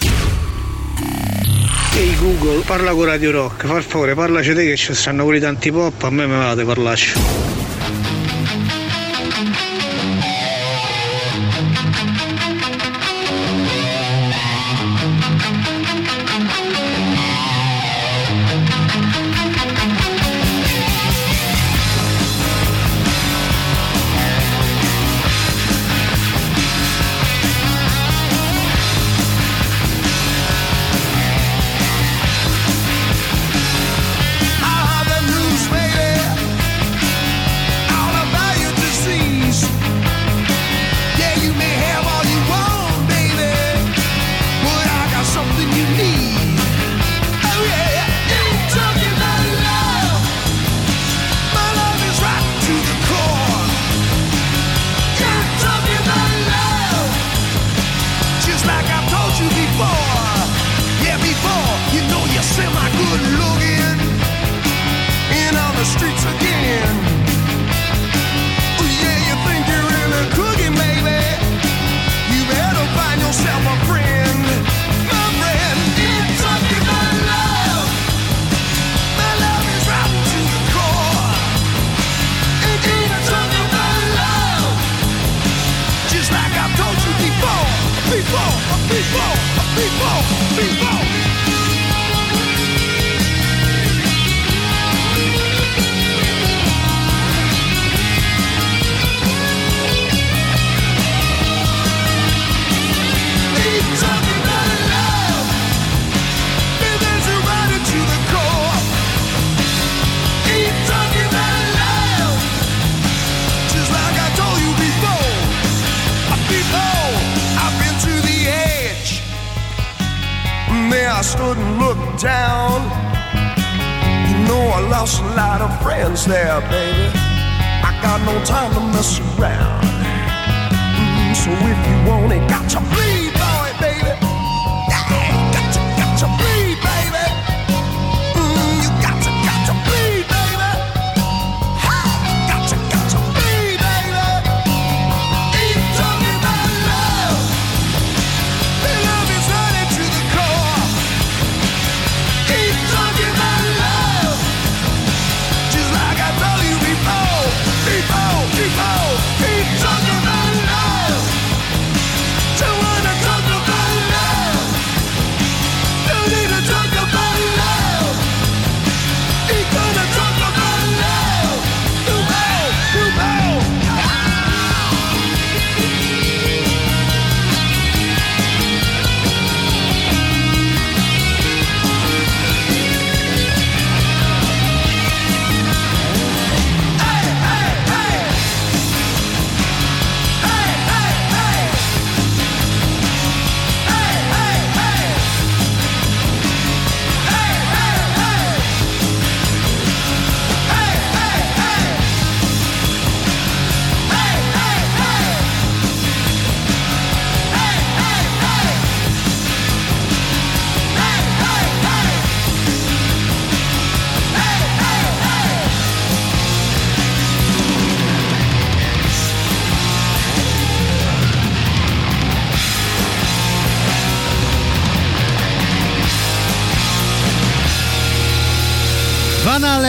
Ehi Google, parla con Radio Rock, per favore, parlaci te che ci stanno quelli tanti pop, a me mi va di parlarci. I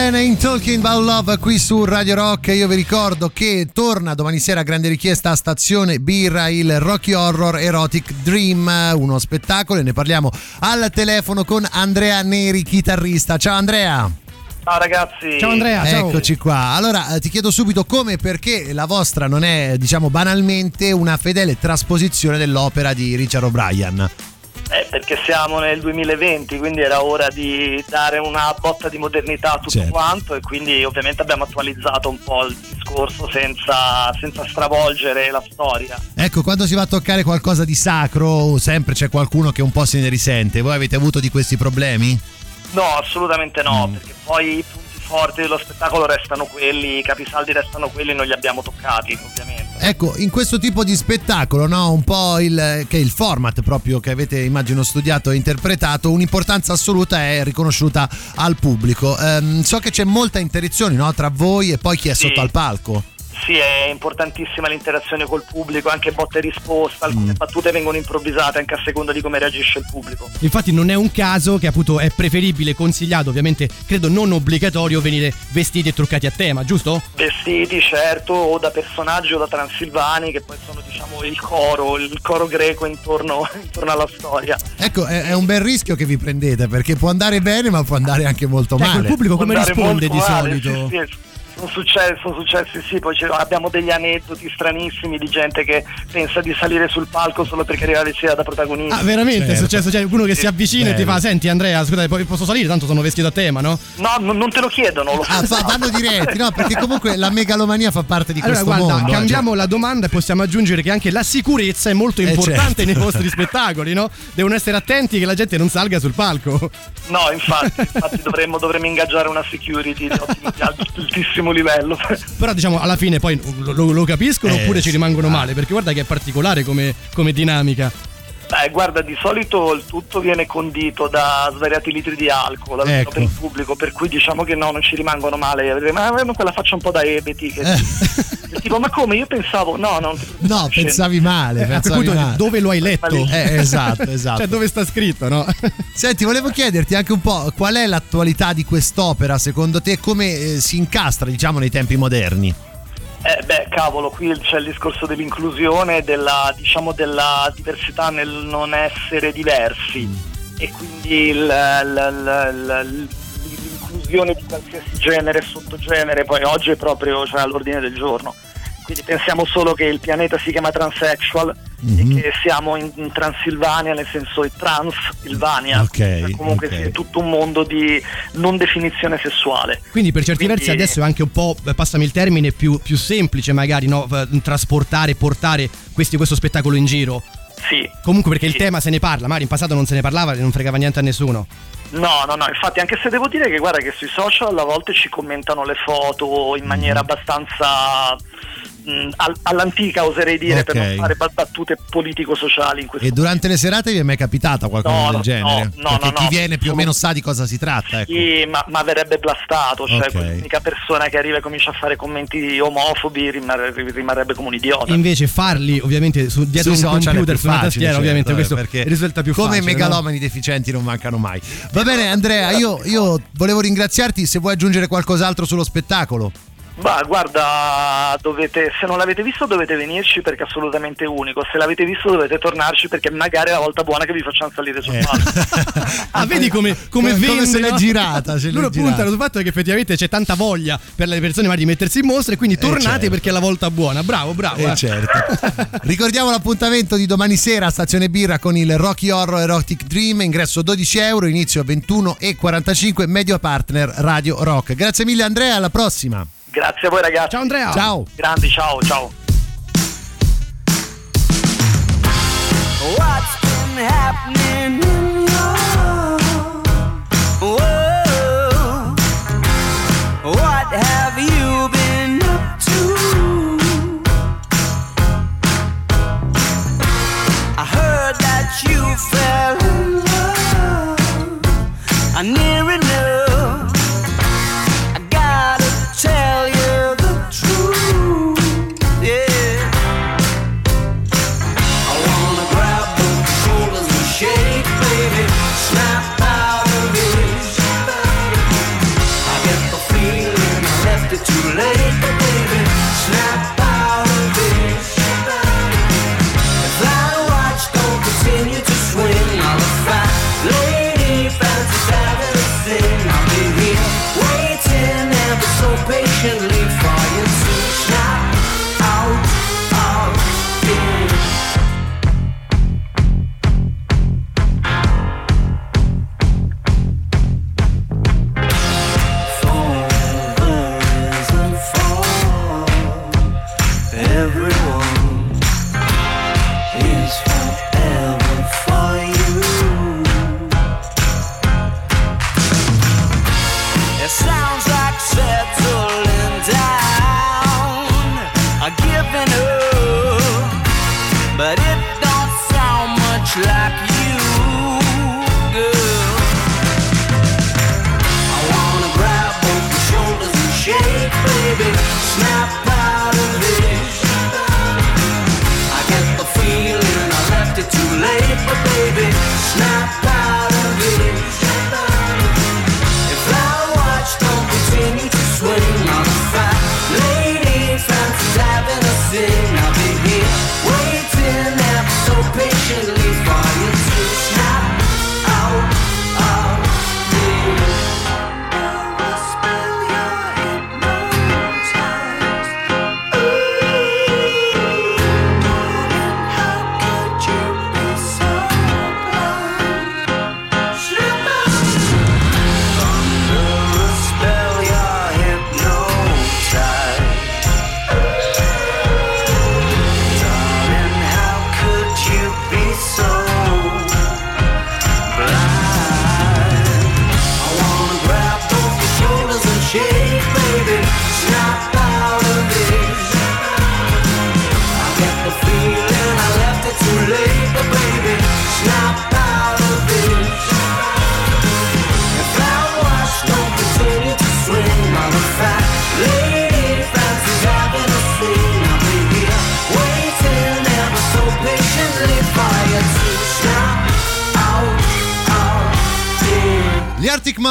Allen in Talking About Love qui su Radio Rock. Io vi ricordo che torna domani sera a grande richiesta a Stazione Birra il Rocky Horror Erotic Dream, uno spettacolo e ne parliamo al telefono con Andrea Neri, chitarrista. Ciao Andrea. Ciao ragazzi. Eccoci qua. Allora eh, ti chiedo subito come e perché la vostra non è, diciamo banalmente, una fedele trasposizione dell'opera di Richard O'Brien. Eh, perché siamo nel 2020, quindi era ora di dare una botta di modernità a tutto Certo. quanto e quindi ovviamente abbiamo attualizzato un po' il discorso senza, senza stravolgere la storia. Ecco, quando si va a toccare qualcosa di sacro, sempre c'è qualcuno che un po' se ne risente. Voi avete avuto di questi problemi? No, assolutamente no, perché poi forti dello spettacolo restano quelli, i capisaldi restano quelli, non li abbiamo toccati ovviamente. Ecco, in questo tipo di spettacolo, no? Un po' il, che è il format proprio che avete, immagino, studiato e interpretato, un'importanza assoluta è riconosciuta al pubblico. Ehm, so che c'è molta interazione no? tra voi e poi chi è Sì. sotto al palco. Sì, è importantissima l'interazione col pubblico, anche botta e risposta, alcune battute vengono improvvisate anche a seconda di come reagisce il pubblico. Infatti non è un caso che appunto è preferibile, consigliato, ovviamente credo non obbligatorio venire vestiti e truccati a tema, giusto? Vestiti, certo, o da personaggi o da transilvani, che poi sono diciamo il coro, il coro greco intorno, intorno alla storia. Ecco, è, è un bel rischio che vi prendete perché può andare bene, ma può andare anche molto Ecco, male. il pubblico come risponde di male, solito? sì, sì. Sono successi, sono successi, sì, poi abbiamo degli aneddoti stranissimi di gente che pensa di salire sul palco solo perché arriva vestita da protagonista. Ah, veramente è Certo. successo? C'è uno che si avvicina e ti fa: Senti, Andrea, scusate, poi posso salire? Tanto sono vestito a tema, no? No, non, non te lo chiedono, lo Ah, fa- vanno diretti, no? Perché comunque la megalomania fa parte di Allora, questo guarda, mondo. eh, cambiamo la domanda e possiamo aggiungere che anche la sicurezza è molto Eh, importante certo. nei vostri spettacoli, no? Devono essere attenti che la gente non salga sul palco. No, infatti, infatti dovremmo, dovremmo ingaggiare una security di, di altissimo livello. Però diciamo alla fine poi lo, lo- lo capiscono Eh, oppure ci rimangono ah. male, perché guarda che è particolare come, come dinamica. Beh, guarda, di solito il tutto viene condito da svariati litri di alcol almeno Ecco. per il pubblico, per cui diciamo che no, non ci rimangono male. Ma avevano quella faccia un po' da ebeti. Che, che tipo, ma come? Io pensavo, no, no. No, pensavi male, Eh, pensavi punto male. dove lo hai letto? Eh, esatto, esatto. Cioè dove sta scritto, no? Senti, volevo chiederti anche un po' qual è l'attualità di quest'opera secondo te, come eh, si incastra, diciamo, nei tempi moderni? Eh, beh, cavolo, qui c'è il discorso dell'inclusione, della, diciamo, della diversità nel non essere diversi. E quindi il- il- il- l'inclusione di qualsiasi genere e sottogenere, poi oggi è proprio cioè, all'ordine del giorno. Quindi pensiamo solo che il pianeta si chiama Transsexual Mhm. e che siamo in, in Transilvania, nel senso il Transilvania. Ok, Cioè, comunque ok. sì, è tutto un mondo di non definizione sessuale. Quindi per certi Quindi- versi adesso è anche un po', eh, passami il termine, più, più semplice magari no? Eh, trasportare, portare questi- questo spettacolo in giro. Sì. Comunque perché Sì. il tema se ne parla, magari in passato non se ne parlava e non fregava niente a nessuno. No, no, no, infatti anche se devo dire che guarda che sui social a volte ci commentano le foto in maniera Mm. abbastanza mh, al- all'antica oserei dire per Ok. non fare ba- battute politico-sociali in questo E durante le serate vi è mai capitata qualcosa No, del no, genere? no, no, Perché no, chi no. viene più o meno sa di cosa si tratta, ecco. Sì, ma, ma verrebbe blastato, cioè Ok. quell'unica persona che arriva e comincia a fare commenti omofobi rimarrebbe, rimarrebbe come un idiota. Invece farli ovviamente su, dietro Sui un computer, su una tastiera, certo, ovviamente eh, questo perché risulta più come facile. i megalomani deficienti non mancano mai. Va bene Andrea, io, io volevo ringraziarti se vuoi aggiungere qualcos'altro sullo spettacolo. Ma guarda, dovete, se non l'avete visto dovete venirci perché è assolutamente unico. Se l'avete visto dovete tornarci perché magari è la volta buona che vi facciamo salire sul palco. Ah, vedi come, come, Come- come vende, se l'è girata, se l'è Loro girata. puntano sul fatto che effettivamente c'è tanta voglia per le persone magari di mettersi in mostra e quindi tornate certo. perché è la volta buona. Bravo, bravo. Eh, eh. certo. Ricordiamo l'appuntamento di domani sera a Stazione Birra con il Rocky Horror Erotic Dream, ingresso 12 euro, inizio 21.45, medio partner Radio Rock. Grazie mille Andrea, alla prossima. Grazie a voi ragazzi. Ciao Andrea. Ciao. Grandi, ciao, ciao. What's been happening Snap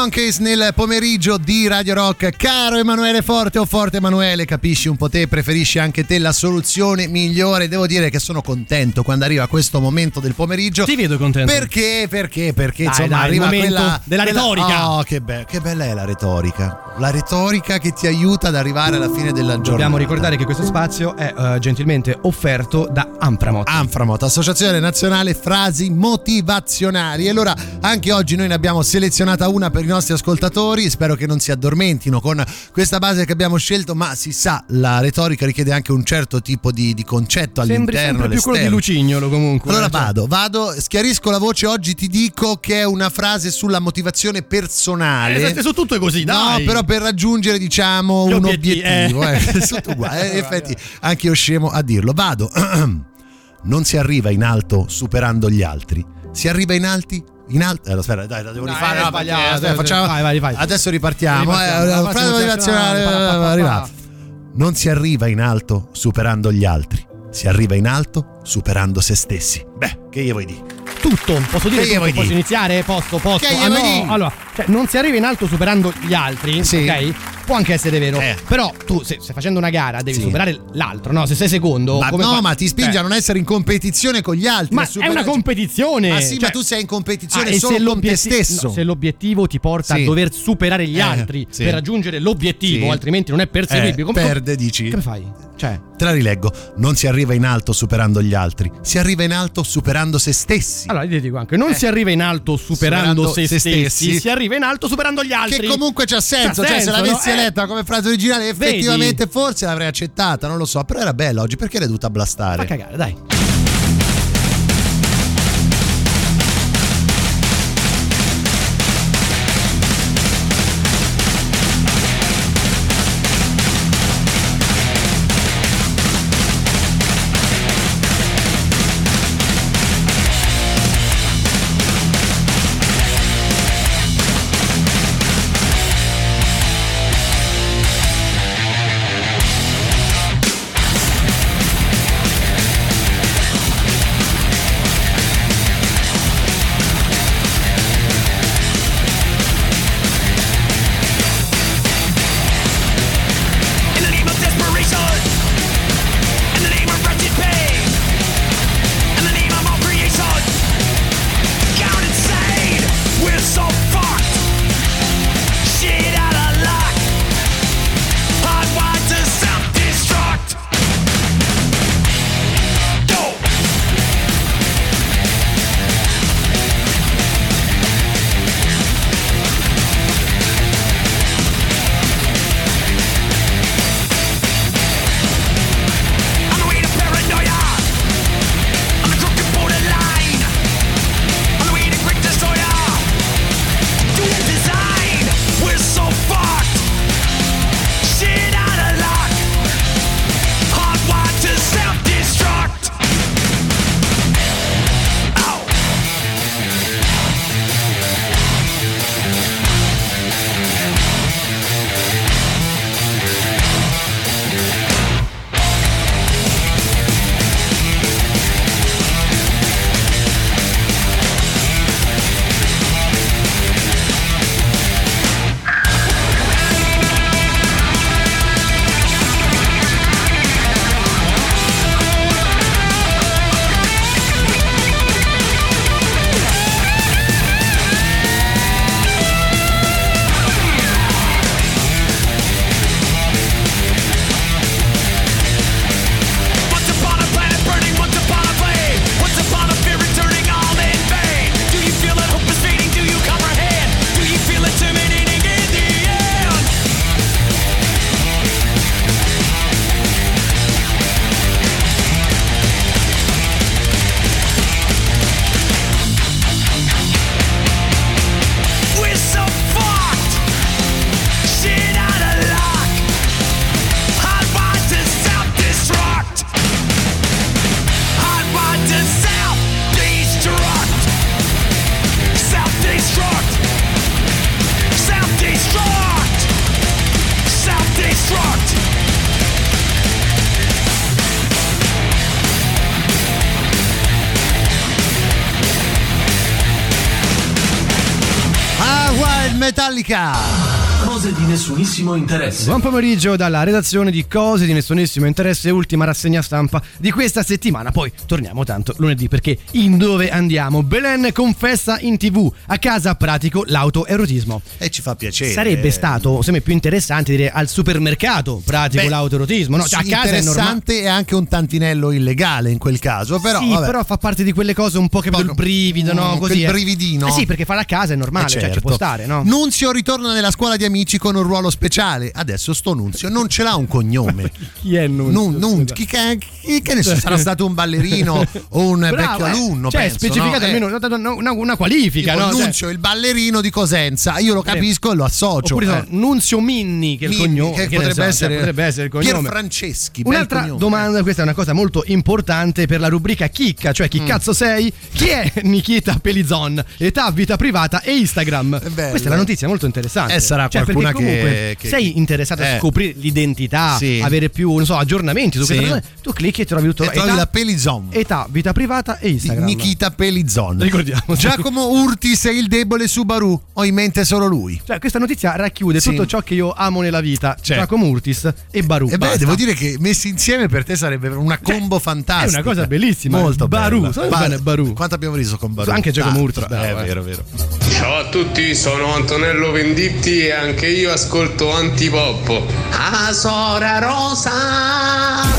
Monkeys nel pomeriggio di Radio Rock. Caro Emanuele Forte o Forte Emanuele, capisci un po' te, preferisci anche te la soluzione migliore. Devo dire che sono contento quando arriva questo momento del pomeriggio. Ti vedo contento. Perché? Perché? Perché Dai, insomma dai, il arriva quella della quella- retorica. Oh, che, be- che bella è la retorica. La retorica che ti aiuta ad arrivare alla fine della giornata. Dobbiamo ricordare che questo spazio è eh, gentilmente offerto da Amframot. Anframot, Associazione Nazionale Frasi Motivazionali. E allora anche oggi noi ne abbiamo selezionata una per i nostri ascoltatori. Spero che non si addormentino con questa base che abbiamo scelto, ma si sa, la retorica richiede anche un certo tipo di, di concetto Sembri all'interno sempre e più quello di. Lucignolo comunque. Allora Cioè, vado, vado, schiarisco la voce oggi, ti dico che è una frase sulla motivazione personale. Eh, su tutto è così, dai. No, però per raggiungere, diciamo, Gli un obiettivi, obiettivo. eh. Eh. Tutto uguale, eh, in effetti, anche io scemo a dirlo. Vado. Non si arriva in alto superando gli altri, si arriva in alti. In alto, eh, aspetta, dai, la devo rifare. no, sbagliato, aspetta, facciamo- vai, vai, vai. Adesso ripartiamo. Ripartiamo, eh, pa, pa, arriva. Non si arriva in alto superando gli altri, si arriva in alto superando se stessi. Beh, che gli vuoi dire? Tutto, posso dire Che tutto? Posso iniziare? Posso, posso. Che Ah, no, allora, cioè, non si arriva in alto superando gli altri, Sì. ok? Può anche essere vero. Eh. Però tu, se stai facendo una gara, devi Sì. superare l'altro, no? Se sei secondo. Ma no, fai? ma ti spinge Cioè, a non essere in competizione con gli altri. Ma è una competizione. Ma sì, ma Cioè- tu sei in competizione Ah, solo con te stesso. no, se l'obiettivo ti porta Sì. a dover superare gli Eh, altri per raggiungere l'obiettivo, altrimenti non è perseguibile. Eh, come, perde, dici? Come fai? Cioè, Te la rileggo. Non si arriva in alto superando gli altri, si arriva in alto superando se stessi. allora io ti dico anche, non si arriva in alto superando, Superando se, se stessi, stessi. si arriva in alto superando gli altri. Che comunque c'ha senso, C'ha cioè se senso, l'avessi no? Eh. letta come frase originale effettivamente forse l'avrei accettata, non lo so, però era bella oggi, perché l'hai dovuta blastare? Fa cagare, dai. Metallica. Cose di nessunissimo interesse. Buon pomeriggio dalla redazione di Cose di nessunissimo interesse, ultima rassegna stampa di questa settimana. Poi torniamo tanto lunedì perché in dove andiamo? Belen confessa in tv, a casa pratico l'autoerotismo. E ci fa piacere. Sarebbe stato, se me più interessante dire al supermercato pratico Beh, l'autoerotismo, no? Cioè, a casa è normale. interessante e anche un tantinello illegale in quel caso, però sì, vabbè. però fa parte di quelle cose un po' che vedo il brivido, no? Mm, Così. quel eh. brividino. Eh sì, perché farla a casa è normale, Eh, cioè ci certo. può stare, no? Nunzio ritorna nella scuola di amici con un ruolo speciale. Adesso sto Nunzio non ce l'ha un cognome. Chi è Nunzio? Nun- Nun- chi, che, chi- che ne so, sarà stato un ballerino o un Bravo, vecchio eh. alunno. Cioè, penso, specificate no? Eh, almeno una, una- una qualifica, tipo no? Cioè- Nunzio, il ballerino di Cosenza. Io lo capisco e lo associo. Oppure eh. Nunzio Minni, che è il Minni, cognome. che ne potrebbe, so, cioè, essere potrebbe essere il cognome. Pierfranceschi. bel Un'altra domanda, questa è una cosa molto importante per la rubrica Chicca, cioè chi Mm. cazzo sei? Chi è Nikita Pelizon? Età, vita privata e Instagram. Questa è la notizia molto interessante. Eh, sarà cioè, qualcuna che- comunque che- sei interessato a eh. scoprire l'identità, Sì. avere più, non so, aggiornamenti su Sì. queste cose. Tu clicchi e trovi tutto. E trovi età, la Pelizon. età, vita privata e Instagram. Nikita Pelizon. Ricordiamo. Giacomo Urtis è il debole Subaru. Ho in mente solo lui. Cioè, questa notizia racchiude Sì. tutto ciò che io amo nella vita. Giacomo Urtis e Baru. E beh, basta. devo dire che messi insieme per te sarebbe una combo fantastica. È una cosa bellissima. Molto Baru, bella. bene Baru. Quanto abbiamo riso con Baru? Anche Giacomo Urtis, È eh. vero, vero. Ciao a tutti, sono Antonello Venditti e anche io ascolto Antipop. Ah, Sora Rosa!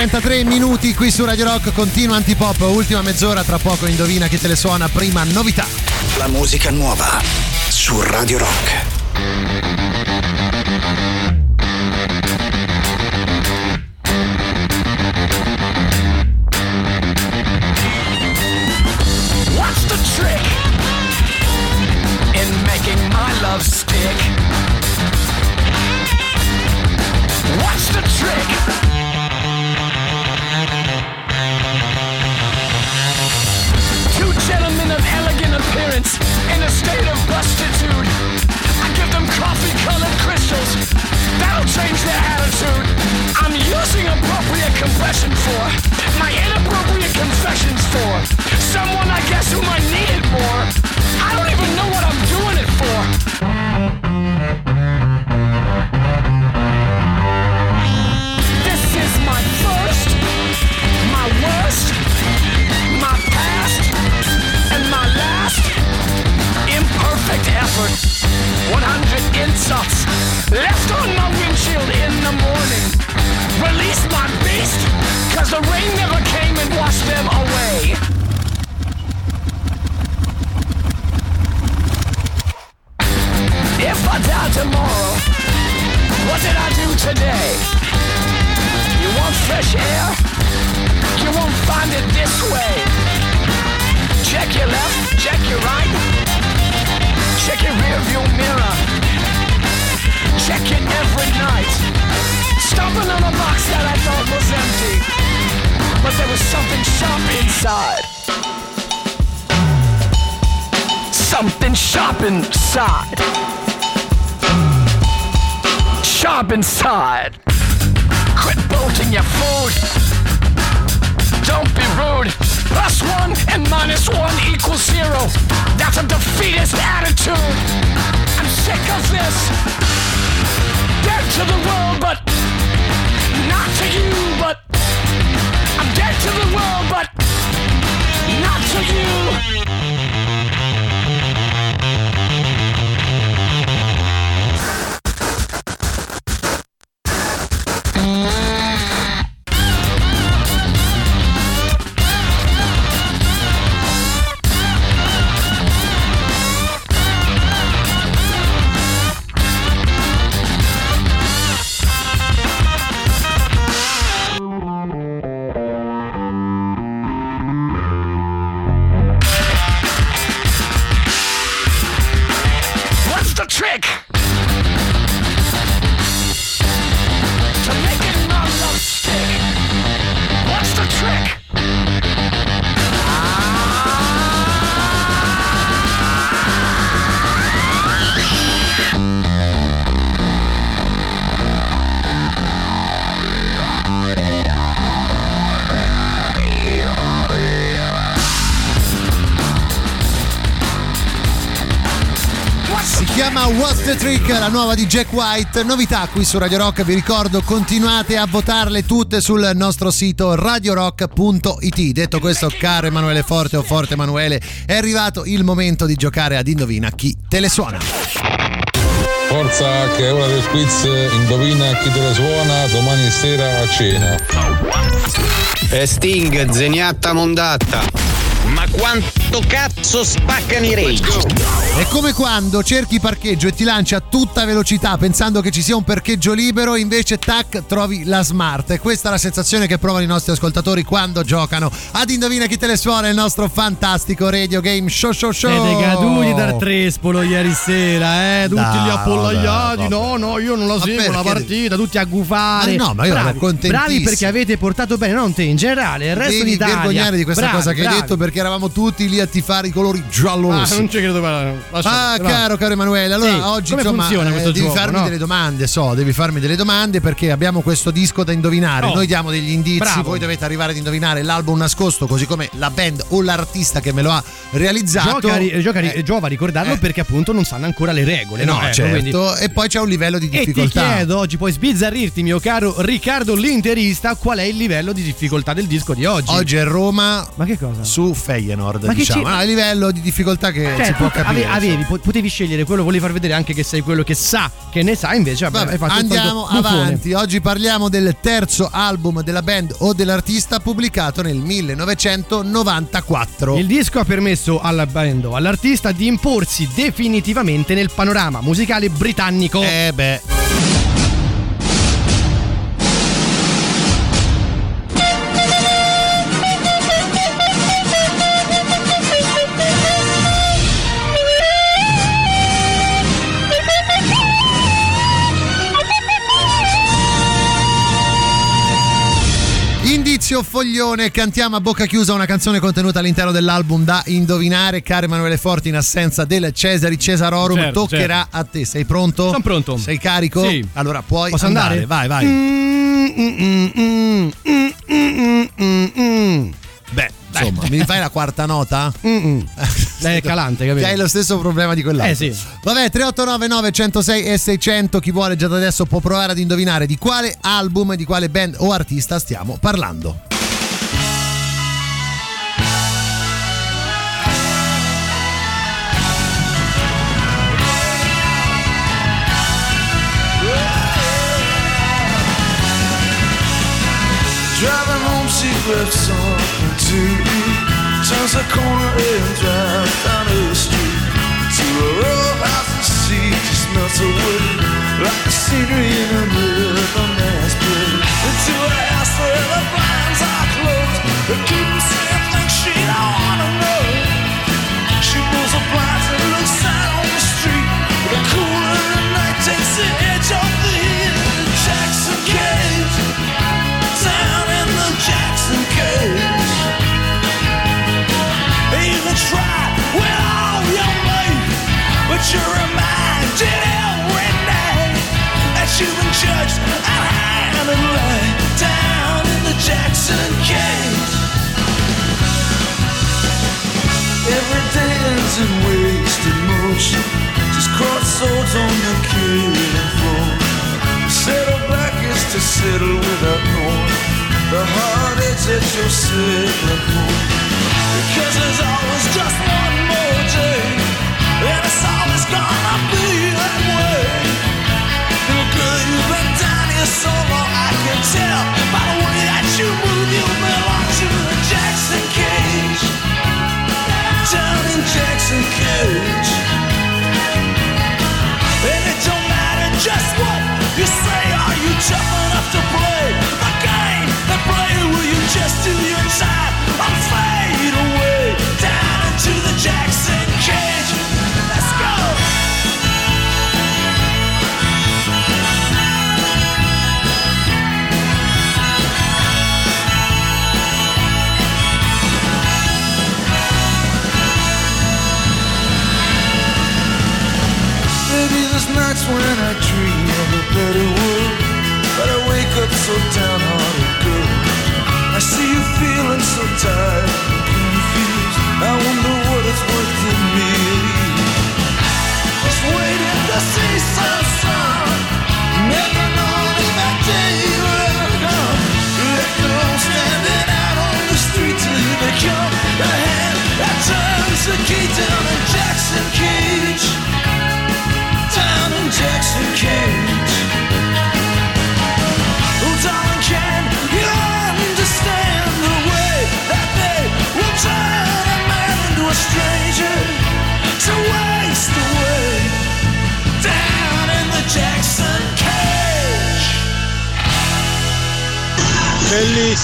33 minuti qui su Radio Rock, continua Antipop, ultima mezz'ora, tra poco indovina chi te le suona, prima novità. La musica nuova su Radio Rock. Today? You want fresh air? You won't find it this way. Check your left, check your right. Check your rear view mirror. Check it every night. Stomping on a box that I thought was empty. But there was something sharp inside. Something sharp inside. Sharp inside. Quit bolting your food. Don't be rude. Plus one and minus one equals zero. That's a defeatist attitude. I'm sick of this. Dead to the world, but not to you. But I'm dead to the world, but not to you. Trick, la nuova di Jack White. Novità qui su Radio Rock, vi ricordo, continuate a votarle tutte sul nostro sito radiorock.it. Detto questo, caro Emanuele Forte o Forte Emanuele, è arrivato il momento di giocare ad Indovina chi te le suona. Forza che è ora del quiz, indovina chi te la suona domani sera a cena. E Sting, zeniatta mondatta. Ma quanto cazzo spaccano i rage? È come quando cerchi parcheggio e ti lanci a tutta velocità pensando che ci sia un parcheggio libero, invece tac trovi la smart. E questa è la sensazione che provano i nostri ascoltatori quando giocano ad Indovina chi te le suona il nostro fantastico radio game show show show. Siete caduti dal Trespolo ieri sera, eh? Tutti Dai, gli appollaiati. No, no, io non la Ma seguo la partita, tutti a gufare. Ma no, ma io ero bravi, contentissimo. bravi perché avete portato bene, non te in generale, il resto Devi d'Italia. vergognare di questa Bravi, cosa che bravi. hai detto perché eravamo tutti lì a tifare i colori Ah, giallo-rossi. non ci credo lascia- Ah, va. caro, caro Emanuele, allora Sì, oggi come insomma funziona eh, devi gioco, farmi no? delle domande, so, devi farmi delle domande perché abbiamo questo disco da indovinare. Oh. Noi diamo degli indizi, Bravo. voi dovete arrivare ad indovinare l'album nascosto, così come la band o l'artista che me lo ha realizzato. Gioca, ri- gioca ri- giova a ricordarlo perché appunto non sanno ancora le regole. Eh no, Ecco, certo. quindi- E poi c'è un livello di E ti difficoltà. chiedo oggi, puoi sbizzarrirti, mio caro Riccardo l'interista, qual è il livello di difficoltà del disco di oggi? Oggi è Roma Ma che cosa? su Feyenoord, Ma che diciamo. ci- No, a livello di difficoltà che Cioè, si può tu ave- capire. avevi, po- potevi scegliere quello, volevi far vedere anche che sei quello che sa che ne sa, invece vabbè, Vabbè, andiamo avanti. Oggi parliamo del terzo album della band o dell'artista pubblicato nel 1994. Il disco ha permesso alla band o all'artista di imporsi definitivamente nel panorama musicale britannico. Eh beh. Indizio foglione, cantiamo a bocca chiusa una canzone contenuta all'interno dell'album da indovinare. Caro Emanuele Forti, in assenza del Cesari Cesarorum, Certo, toccherà a te. Sei pronto? Sono pronto. Sei carico? Sì. Allora puoi Posso andare. andare? Vai, vai. Mm, mm, mm. Beh, insomma, mi fai la quarta nota? Mm-mm. È calante, capito? Che hai lo stesso problema di quell'altro. Eh sì. Vabbè, 3899 106 e 600. Chi vuole già da adesso può provare ad indovinare di quale album, di quale band o artista stiamo parlando. Driving home, she grabs something. Turns the corner and drives down the street to a row of houses. She just melts away like the scenery in a rhythm dance play. Into a house where the blinds are closed. They keep saying things she don't wanna know. She pulls the blinds and looks out on the street. The cooler of the night takes the edge off the and right down in the Jackson. Every day ends in wasted motion, just crossroads on the killing floor. Settle back is to settle without the. Because there's always just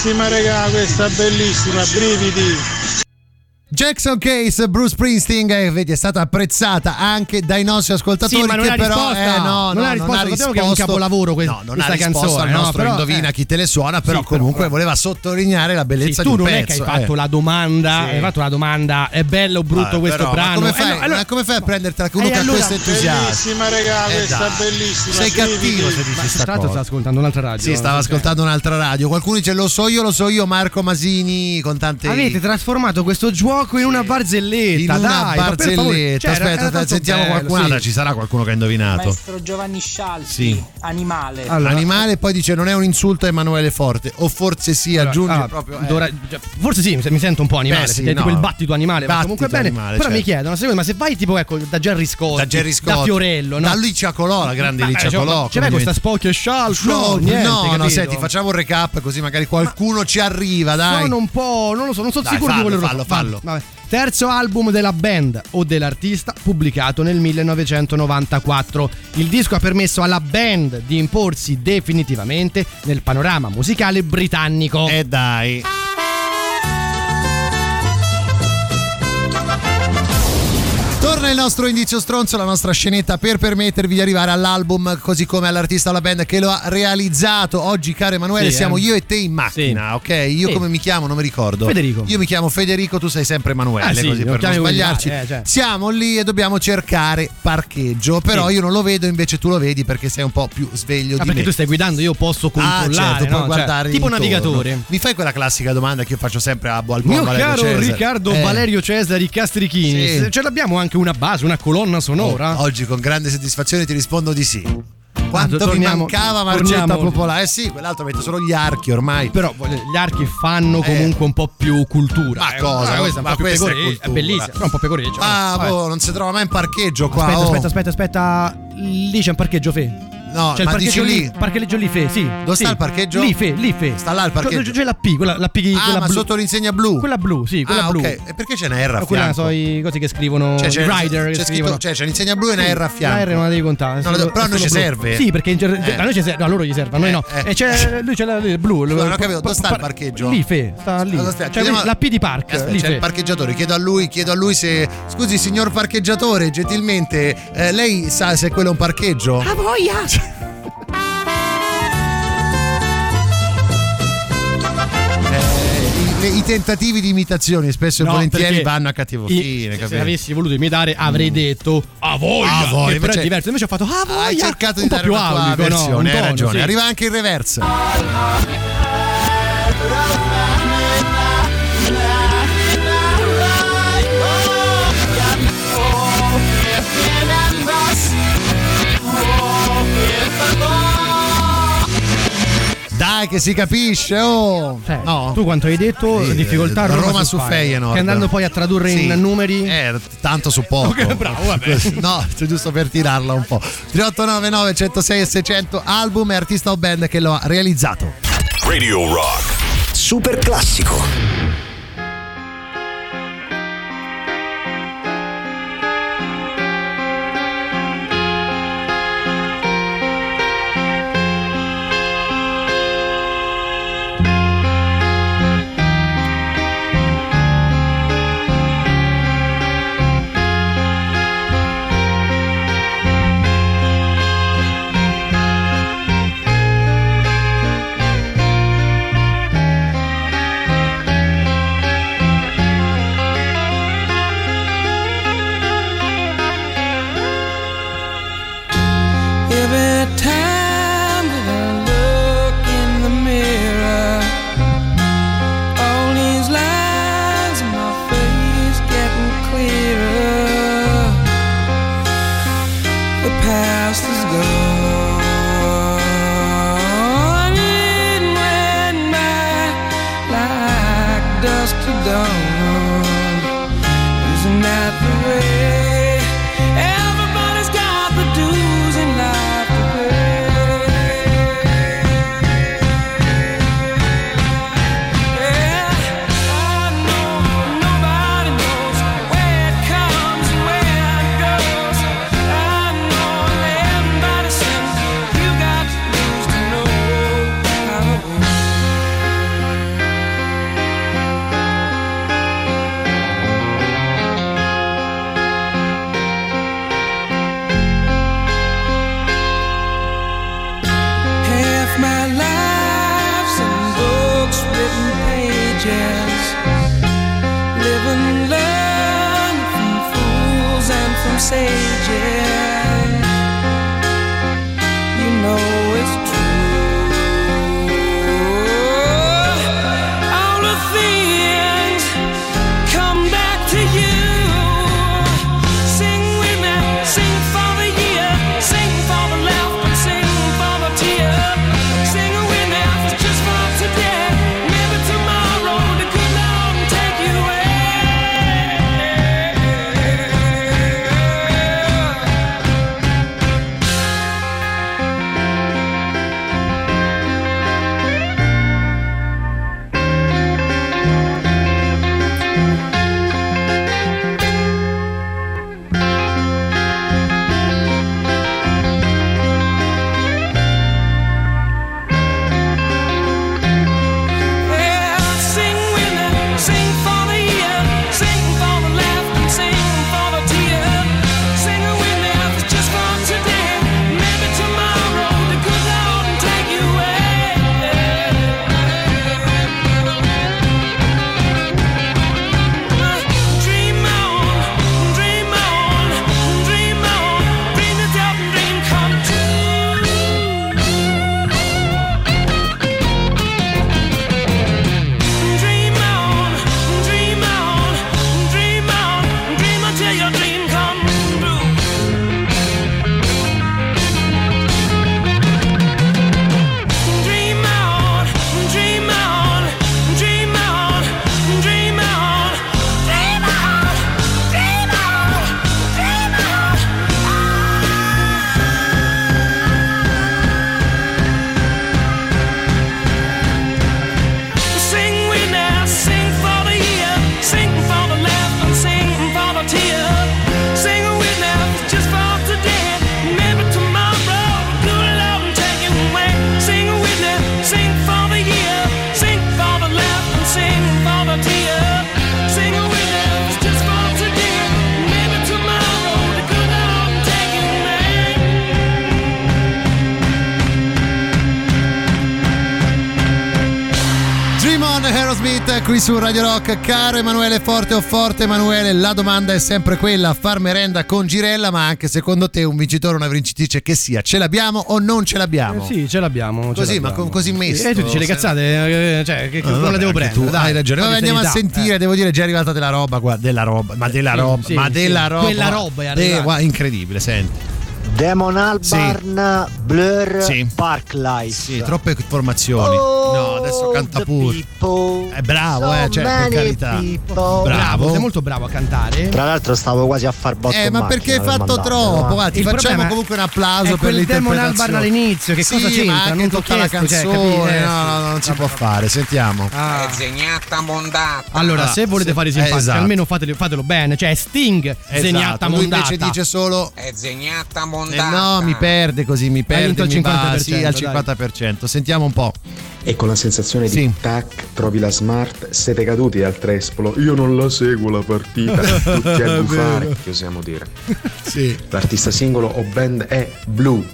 Bellissima regà, questa bellissima, brividi. Jackson Case, Bruce Springsteen, eh, vedi, è stata apprezzata anche dai nostri ascoltatori. Sì, ma non che ha però, risposta. eh, no, Non no, ha risposta, non ha sappiamo che è un capolavoro que- no, non questa ha risposto canzone, al no, nostro però, indovina eh. chi te le suona, però Sì, comunque però- voleva sottolineare la bellezza Sì, di tu un non pezzo. è che hai fatto eh. la domanda, Sì. hai fatto la domanda, è bello o brutto Ah, questo però, ma brano? come Eh, fai, no, allora- ma come fai a prendertela con uno Eh, che ha questo entusiasmo? Bellissima regà, Eh, questa bellissima. Sei cattivo se Ma dici tra sta cosa. ascoltando un'altra radio. Sì, stava ascoltando un'altra radio. Qualcuno dice lo so io, lo so io, Marco Masini con tante Avete trasformato questo gioco gioco in una barzelletta. In una dai, ma per favore. barzelletta. Cioè, era- Aspetta, era tanto sentiamo bello, qualcun'altra. sì. Ci sarà qualcuno che ha indovinato. Maestro Giovanni Scialzi, Sì. animale. Animale, poi dice non è un insulto a Emanuele Forte. O forse sì, aggiunge Ah, proprio. eh. dovrà- già- forse sì, mi sento un po' animale, Beh, sì, è tipo no. il battito animale, Battito comunque bene. animale, però mi certo. chiedono, secondo me, ma se vai tipo ecco da Gerry Scott, Da Gerry Scott, da Fiorello, no? da Licia Colò, la grande Ma, Licia cioè, Colò. C'è questa spocchia scialcio? No, niente, no, no, senti, facciamo un recap così magari qualcuno ci arriva, dai. Sono un po', non lo so, non sono Dai, sicuro fallo, di quello fallo, fallo. Terzo album della band o dell'artista pubblicato nel 1994. Il disco ha permesso alla band di imporsi definitivamente nel panorama musicale britannico. E dai. Torna il nostro indizio stronzo, la nostra scenetta per permettervi di arrivare all'album così come all'artista o alla band che lo ha realizzato. Oggi, caro Emanuele, Sì, siamo eh. io e te in macchina, ok? Io Sì. come mi chiamo? Non mi ricordo. Federico. Io mi chiamo Federico, tu sei sempre Emanuele, Ah, sì, così per non sbagliarci. eh, cioè. Siamo lì e dobbiamo cercare parcheggio, però Sì. io non lo vedo, invece tu lo vedi perché sei un po' più sveglio Ah, perché me. tu stai guidando, io posso Ah, controllare, certo, no? puoi Cioè, guardare tipo intorno. navigatore. Mi fai quella classica domanda che io faccio sempre a, al buon Mio Valerio caro Cesare? Riccardo Eh. Valerio Cesari Castrichini, Sì. ce l'abbiamo anche una base, una colonna sonora? Oh, oggi con grande soddisfazione ti rispondo di sì. Quanto Ah, torniamo- mi mancava torniamo- Popolare? Eh sì, quell'altro mette solo gli archi ormai. Però gli archi fanno comunque un po' più cultura. Ma eh. cosa? Ah, questa è un Ma po' più questa è pecore- cultura. bellissima, però un po' pecoreccia. Ah, boh, non si trova mai in parcheggio qua. Aspetta, oh. aspetta, aspetta, aspetta. Lì c'è un parcheggio fe. No, c'è il ma parcheggio dici lì. Parcheggio lì fe, sì. Dove sì. sta il parcheggio? Lì fe, lì fe. Sta là il parcheggio? C'è la P, quella, la P, Ah, quella ma blu. sotto l'insegna blu. Quella blu, sì, quella ah, blu. ok. E perché c'è una R a Ma quella fianco? sono i cosi che scrivono Cioè, c'è, rider c'è che scritto- scrivono. cioè, c'è l'insegna blu e una R a fianco. La R non la devi contare. No, solo- però a noi ci blu. serve. Sì, perché Eh. a noi ci serve, a loro gli serve, a noi no. Eh, E c'è lui c'è la il blu. il- Non ho capito, dove sta il par- parcheggio? Lì fe, sta lì. Cioè, la P di park, lì c'è il parcheggiatore, chiedo a lui, chiedo a lui se. Scusi, signor parcheggiatore, gentilmente, eh, lei sa se quello è un parcheggio? Ah, voglia! Eh, i, i tentativi di imitazione spesso e No, volentieri perché vanno a cattivo i- fine, se capito? avessi voluto imitare avrei detto a voglia, Ah, voglia, che però invece- è diverso. Invece ho fatto ah voglia. Hai cercato di dare più una aulico, no? versione, Un hai tono, ragione. sì. Arriva anche il reverse. Dai che si capisce, oh! Cioè, no. Tu quanto hai detto Sì, difficoltà a Roma, Roma, su Feyenoord. Che andando poi a tradurre Sì. in numeri Eh, tanto su poco. Ok, bravo, vabbè. No, giusto per tirarla un po'. 3899 106 e 600 album e artista o band che lo ha realizzato. Radio Rock. Super classico. Su Radio Rock. Caro Emanuele Forte o Forte Emanuele, la domanda è sempre quella: far merenda con Girella, ma anche secondo te un vincitore o una vincitrice che sia, ce l'abbiamo o non ce l'abbiamo? Eh, sì, ce l'abbiamo. ce Così, ma l'abbiamo. con- così messo. E tu dici le cazzate, eh, cioè, che, che Ah, non vabbè, la devo prendere. tu dai, hai ragione. Ma di andiamo a sentire, devo dire, è già arrivata della roba qua. Della roba, ma della Sì, roba, sì, ma sì. della roba. Quella roba è Eh, arrivata. guarda, incredibile, senti. Demon Albarn, Blur, Sì. Park Life. Sì, troppe informazioni. no, adesso canta pure. È bravo, eh, cioè, per carità. Bravo, Bravo. sei molto bravo a cantare. Tra l'altro stavo quasi a far botto Eh, ma perché hai fatto mandarlo, troppo? ma- Guarda, ti facciamo comunque un è applauso per quel Demon l'interpretazione. Albarn all'inizio, che sì, cosa c'entra? Ma anche Non tutta la chiesto, cioè, canzone. capire? no, no, no, non si può fare. Sentiamo. Ah. È zegnata mondata. Allora, Ah, se volete fare i simpatici, esatto. almeno fatelo, fatelo bene. Cioè, Sting, zegnata Lui mondata. invece dice solo È zegnata eh, mondata. no, mi perde così, mi perde, mi va 50%, sì, al dai. 50%. Sentiamo un po'. E con la sensazione Sì. di tac, trovi la smart, siete caduti al trespolo. Io non la seguo la partita. Tutti a vero. che osiamo dire. Sì. L'artista singolo o band è Blue.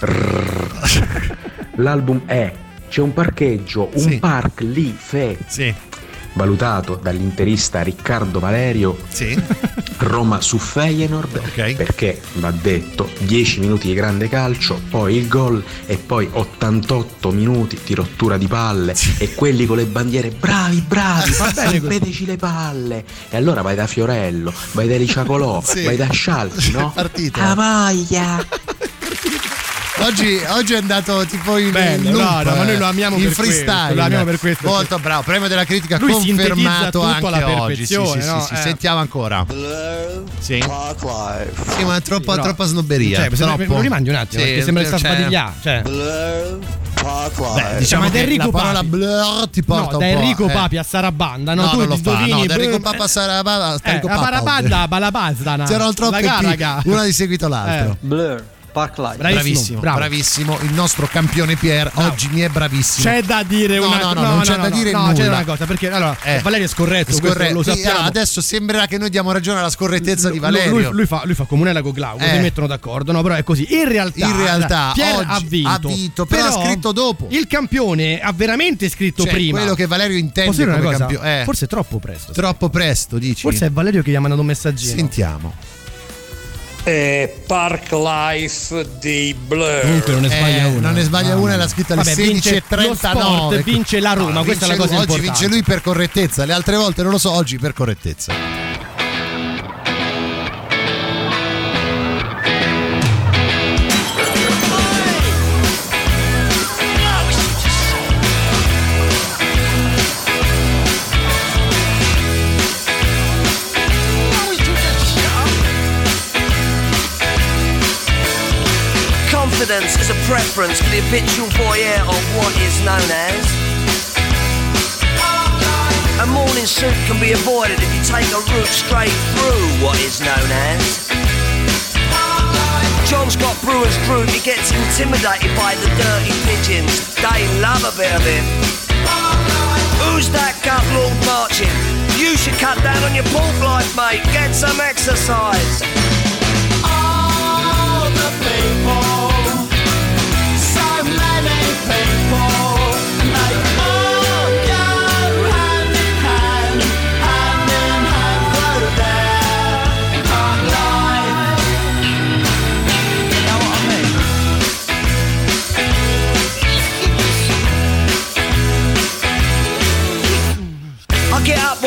L'album è C'è un parcheggio, un Sì. park lì, fe. Sì. Valutato dall'interista Riccardo Valerio. Sì. Roma su Feyenoord Ok. perché va detto 10 minuti di grande calcio, poi il gol e poi 88 minuti di rottura di palle e quelli con le bandiere bravi bravi, rompeteci le palle e allora vai da Fiorello, vai da Riciacolò, Sì. vai da Scialchi, no? Ah, voglia! Oggi, oggi è andato tipo in Bello, in no, loop, no, ma noi eh, lo amiamo in per freestyle. questo, lo amiamo per questo. Molto bravo, premio della critica Lui confermato anche alla oggi. Sì, sì, no? sì, Eh. Sentiamo ancora. Sì. Sì, ma è troppo, No. troppa snobberia. Cioè, troppo. me lo rimandi un attimo, Sì, perché sembra che sta cioè- sbadigliando. Cioè. Beh, diciamo ma che da Enrico la parola Papi. blur ti porta No, un da po', Enrico eh. Papi a Sarabanda, no? No, tu non lo fa. No, da Enrico brr, Papa Sarabanda, eh, Enrico la Papa parabanda, balabastana. C'erano troppe una di seguito l'altro. Blur, Park Life. Bravissimo, Bravissimo, bravo. bravissimo. Il nostro campione Pier oggi mi è bravissimo. C'è da dire No, una no, no, non c'è da dire no, nulla. c'è una cosa, perché allora Eh. Valerio è scorretto, Scorretto. lo sappiamo. allora, adesso sembrerà che noi diamo ragione alla scorrettezza di Valerio. Lui, lui fa, lui fa comunella con Glauco, Eh. si mettono d'accordo, no? Però è così. In realtà, In realtà, Pier oggi ha vinto, ha vinto, però ha scritto dopo. Il campione ha veramente scritto Cioè, prima. quello che Valerio intende come cosa? campione. Eh. Forse è troppo presto. Troppo presto, dici? Forse è Valerio che gli ha mandato un messaggino. Sentiamo. Eh, Park Life dei Blur. Comunque non ne sbaglia Eh, una. Non ne sbaglia Mamma una, l'ha scritta alle Vabbè, vince lo 16.39. sport, vince la Roma, No, questa è la cosa lui. importante. Oggi vince lui per correttezza, le altre volte non lo so, oggi per correttezza. Preference for the habitual voyeur of what is known as. A morning suit can be avoided if you take a route straight through what is known as. John's got Brewer's group, he gets intimidated by the dirty pigeons. They love a bit of him. Who's that gut lord marching? You should cut down on your pork life, mate. Get some exercise.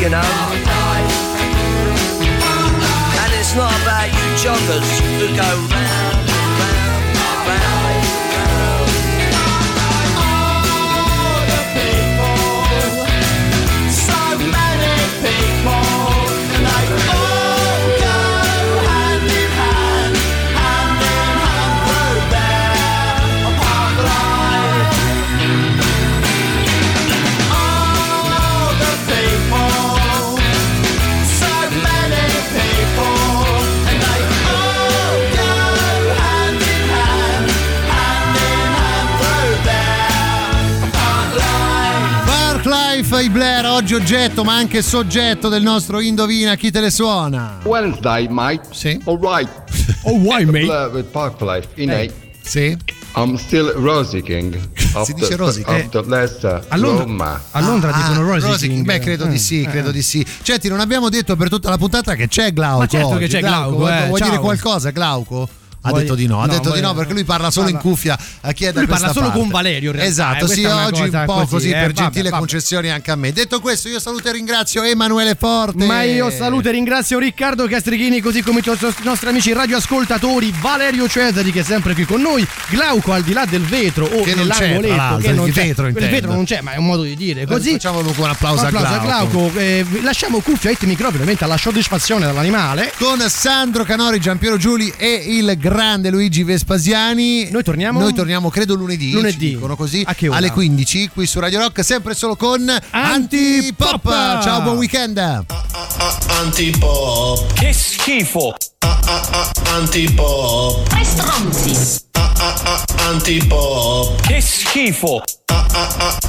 you know. And it's not about you joggers who go round, round, round. Park Life, i Blair, oggi oggetto ma anche soggetto del nostro Indovina chi te le suona. Wednesday, mate. Sì. All right. Oh, why, mate? Blur with Park Life in Eh, eight. Sì. I'm still Rosy King. Of Si dice the, Rosy Of King? the Leicester, A Londra, a Londra dicono Rosy, Rosy King. Beh, credo di sì, Eh, credo eh. di sì. Senti, non abbiamo detto per tutta la puntata che c'è Glauco. Ma certo che oggi. c'è Glauco, vuoi, eh, vuoi ciao. dire qualcosa, Glauco? Ha Vuoi- detto di no, ha no, detto di vuoi- no perché lui parla solo in cuffia a chi è da Lui parla solo parte. con Valerio, in realtà, Esatto, eh, sì, oggi un po' così, così, eh, per vabbè, gentile vabbè. concessione anche a me. Detto questo, io saluto e ringrazio Emanuele Forte. Ma io saluto e ringrazio Riccardo Castrichini, così come i nostri amici radioascoltatori, Valerio Cesari che è sempre qui con noi, Glauco al di là del vetro o Che non nell'angoletto che il c'è. vetro il vetro non c'è, ma è un modo di dire. Così Facciamo un applauso, Un a Glauco. eh, lasciamo cuffia e microfono ovviamente alla soddisfazione dell'animale. Con Sandro Canori, Giampiero Giuli e il grande Luigi Vespasiani. Noi torniamo? Noi torniamo, credo, lunedì. Lunedì. dicono così. A che ora? Alle 15 qui su Radio Rock, sempre solo con Antipop. Antipop. Ciao, buon weekend. Antipop. Che schifo! Antipop. Tre stronzi. Antipop. Che schifo!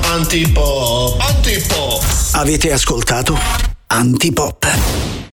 Antipop. Antipop. Avete ascoltato Antipop.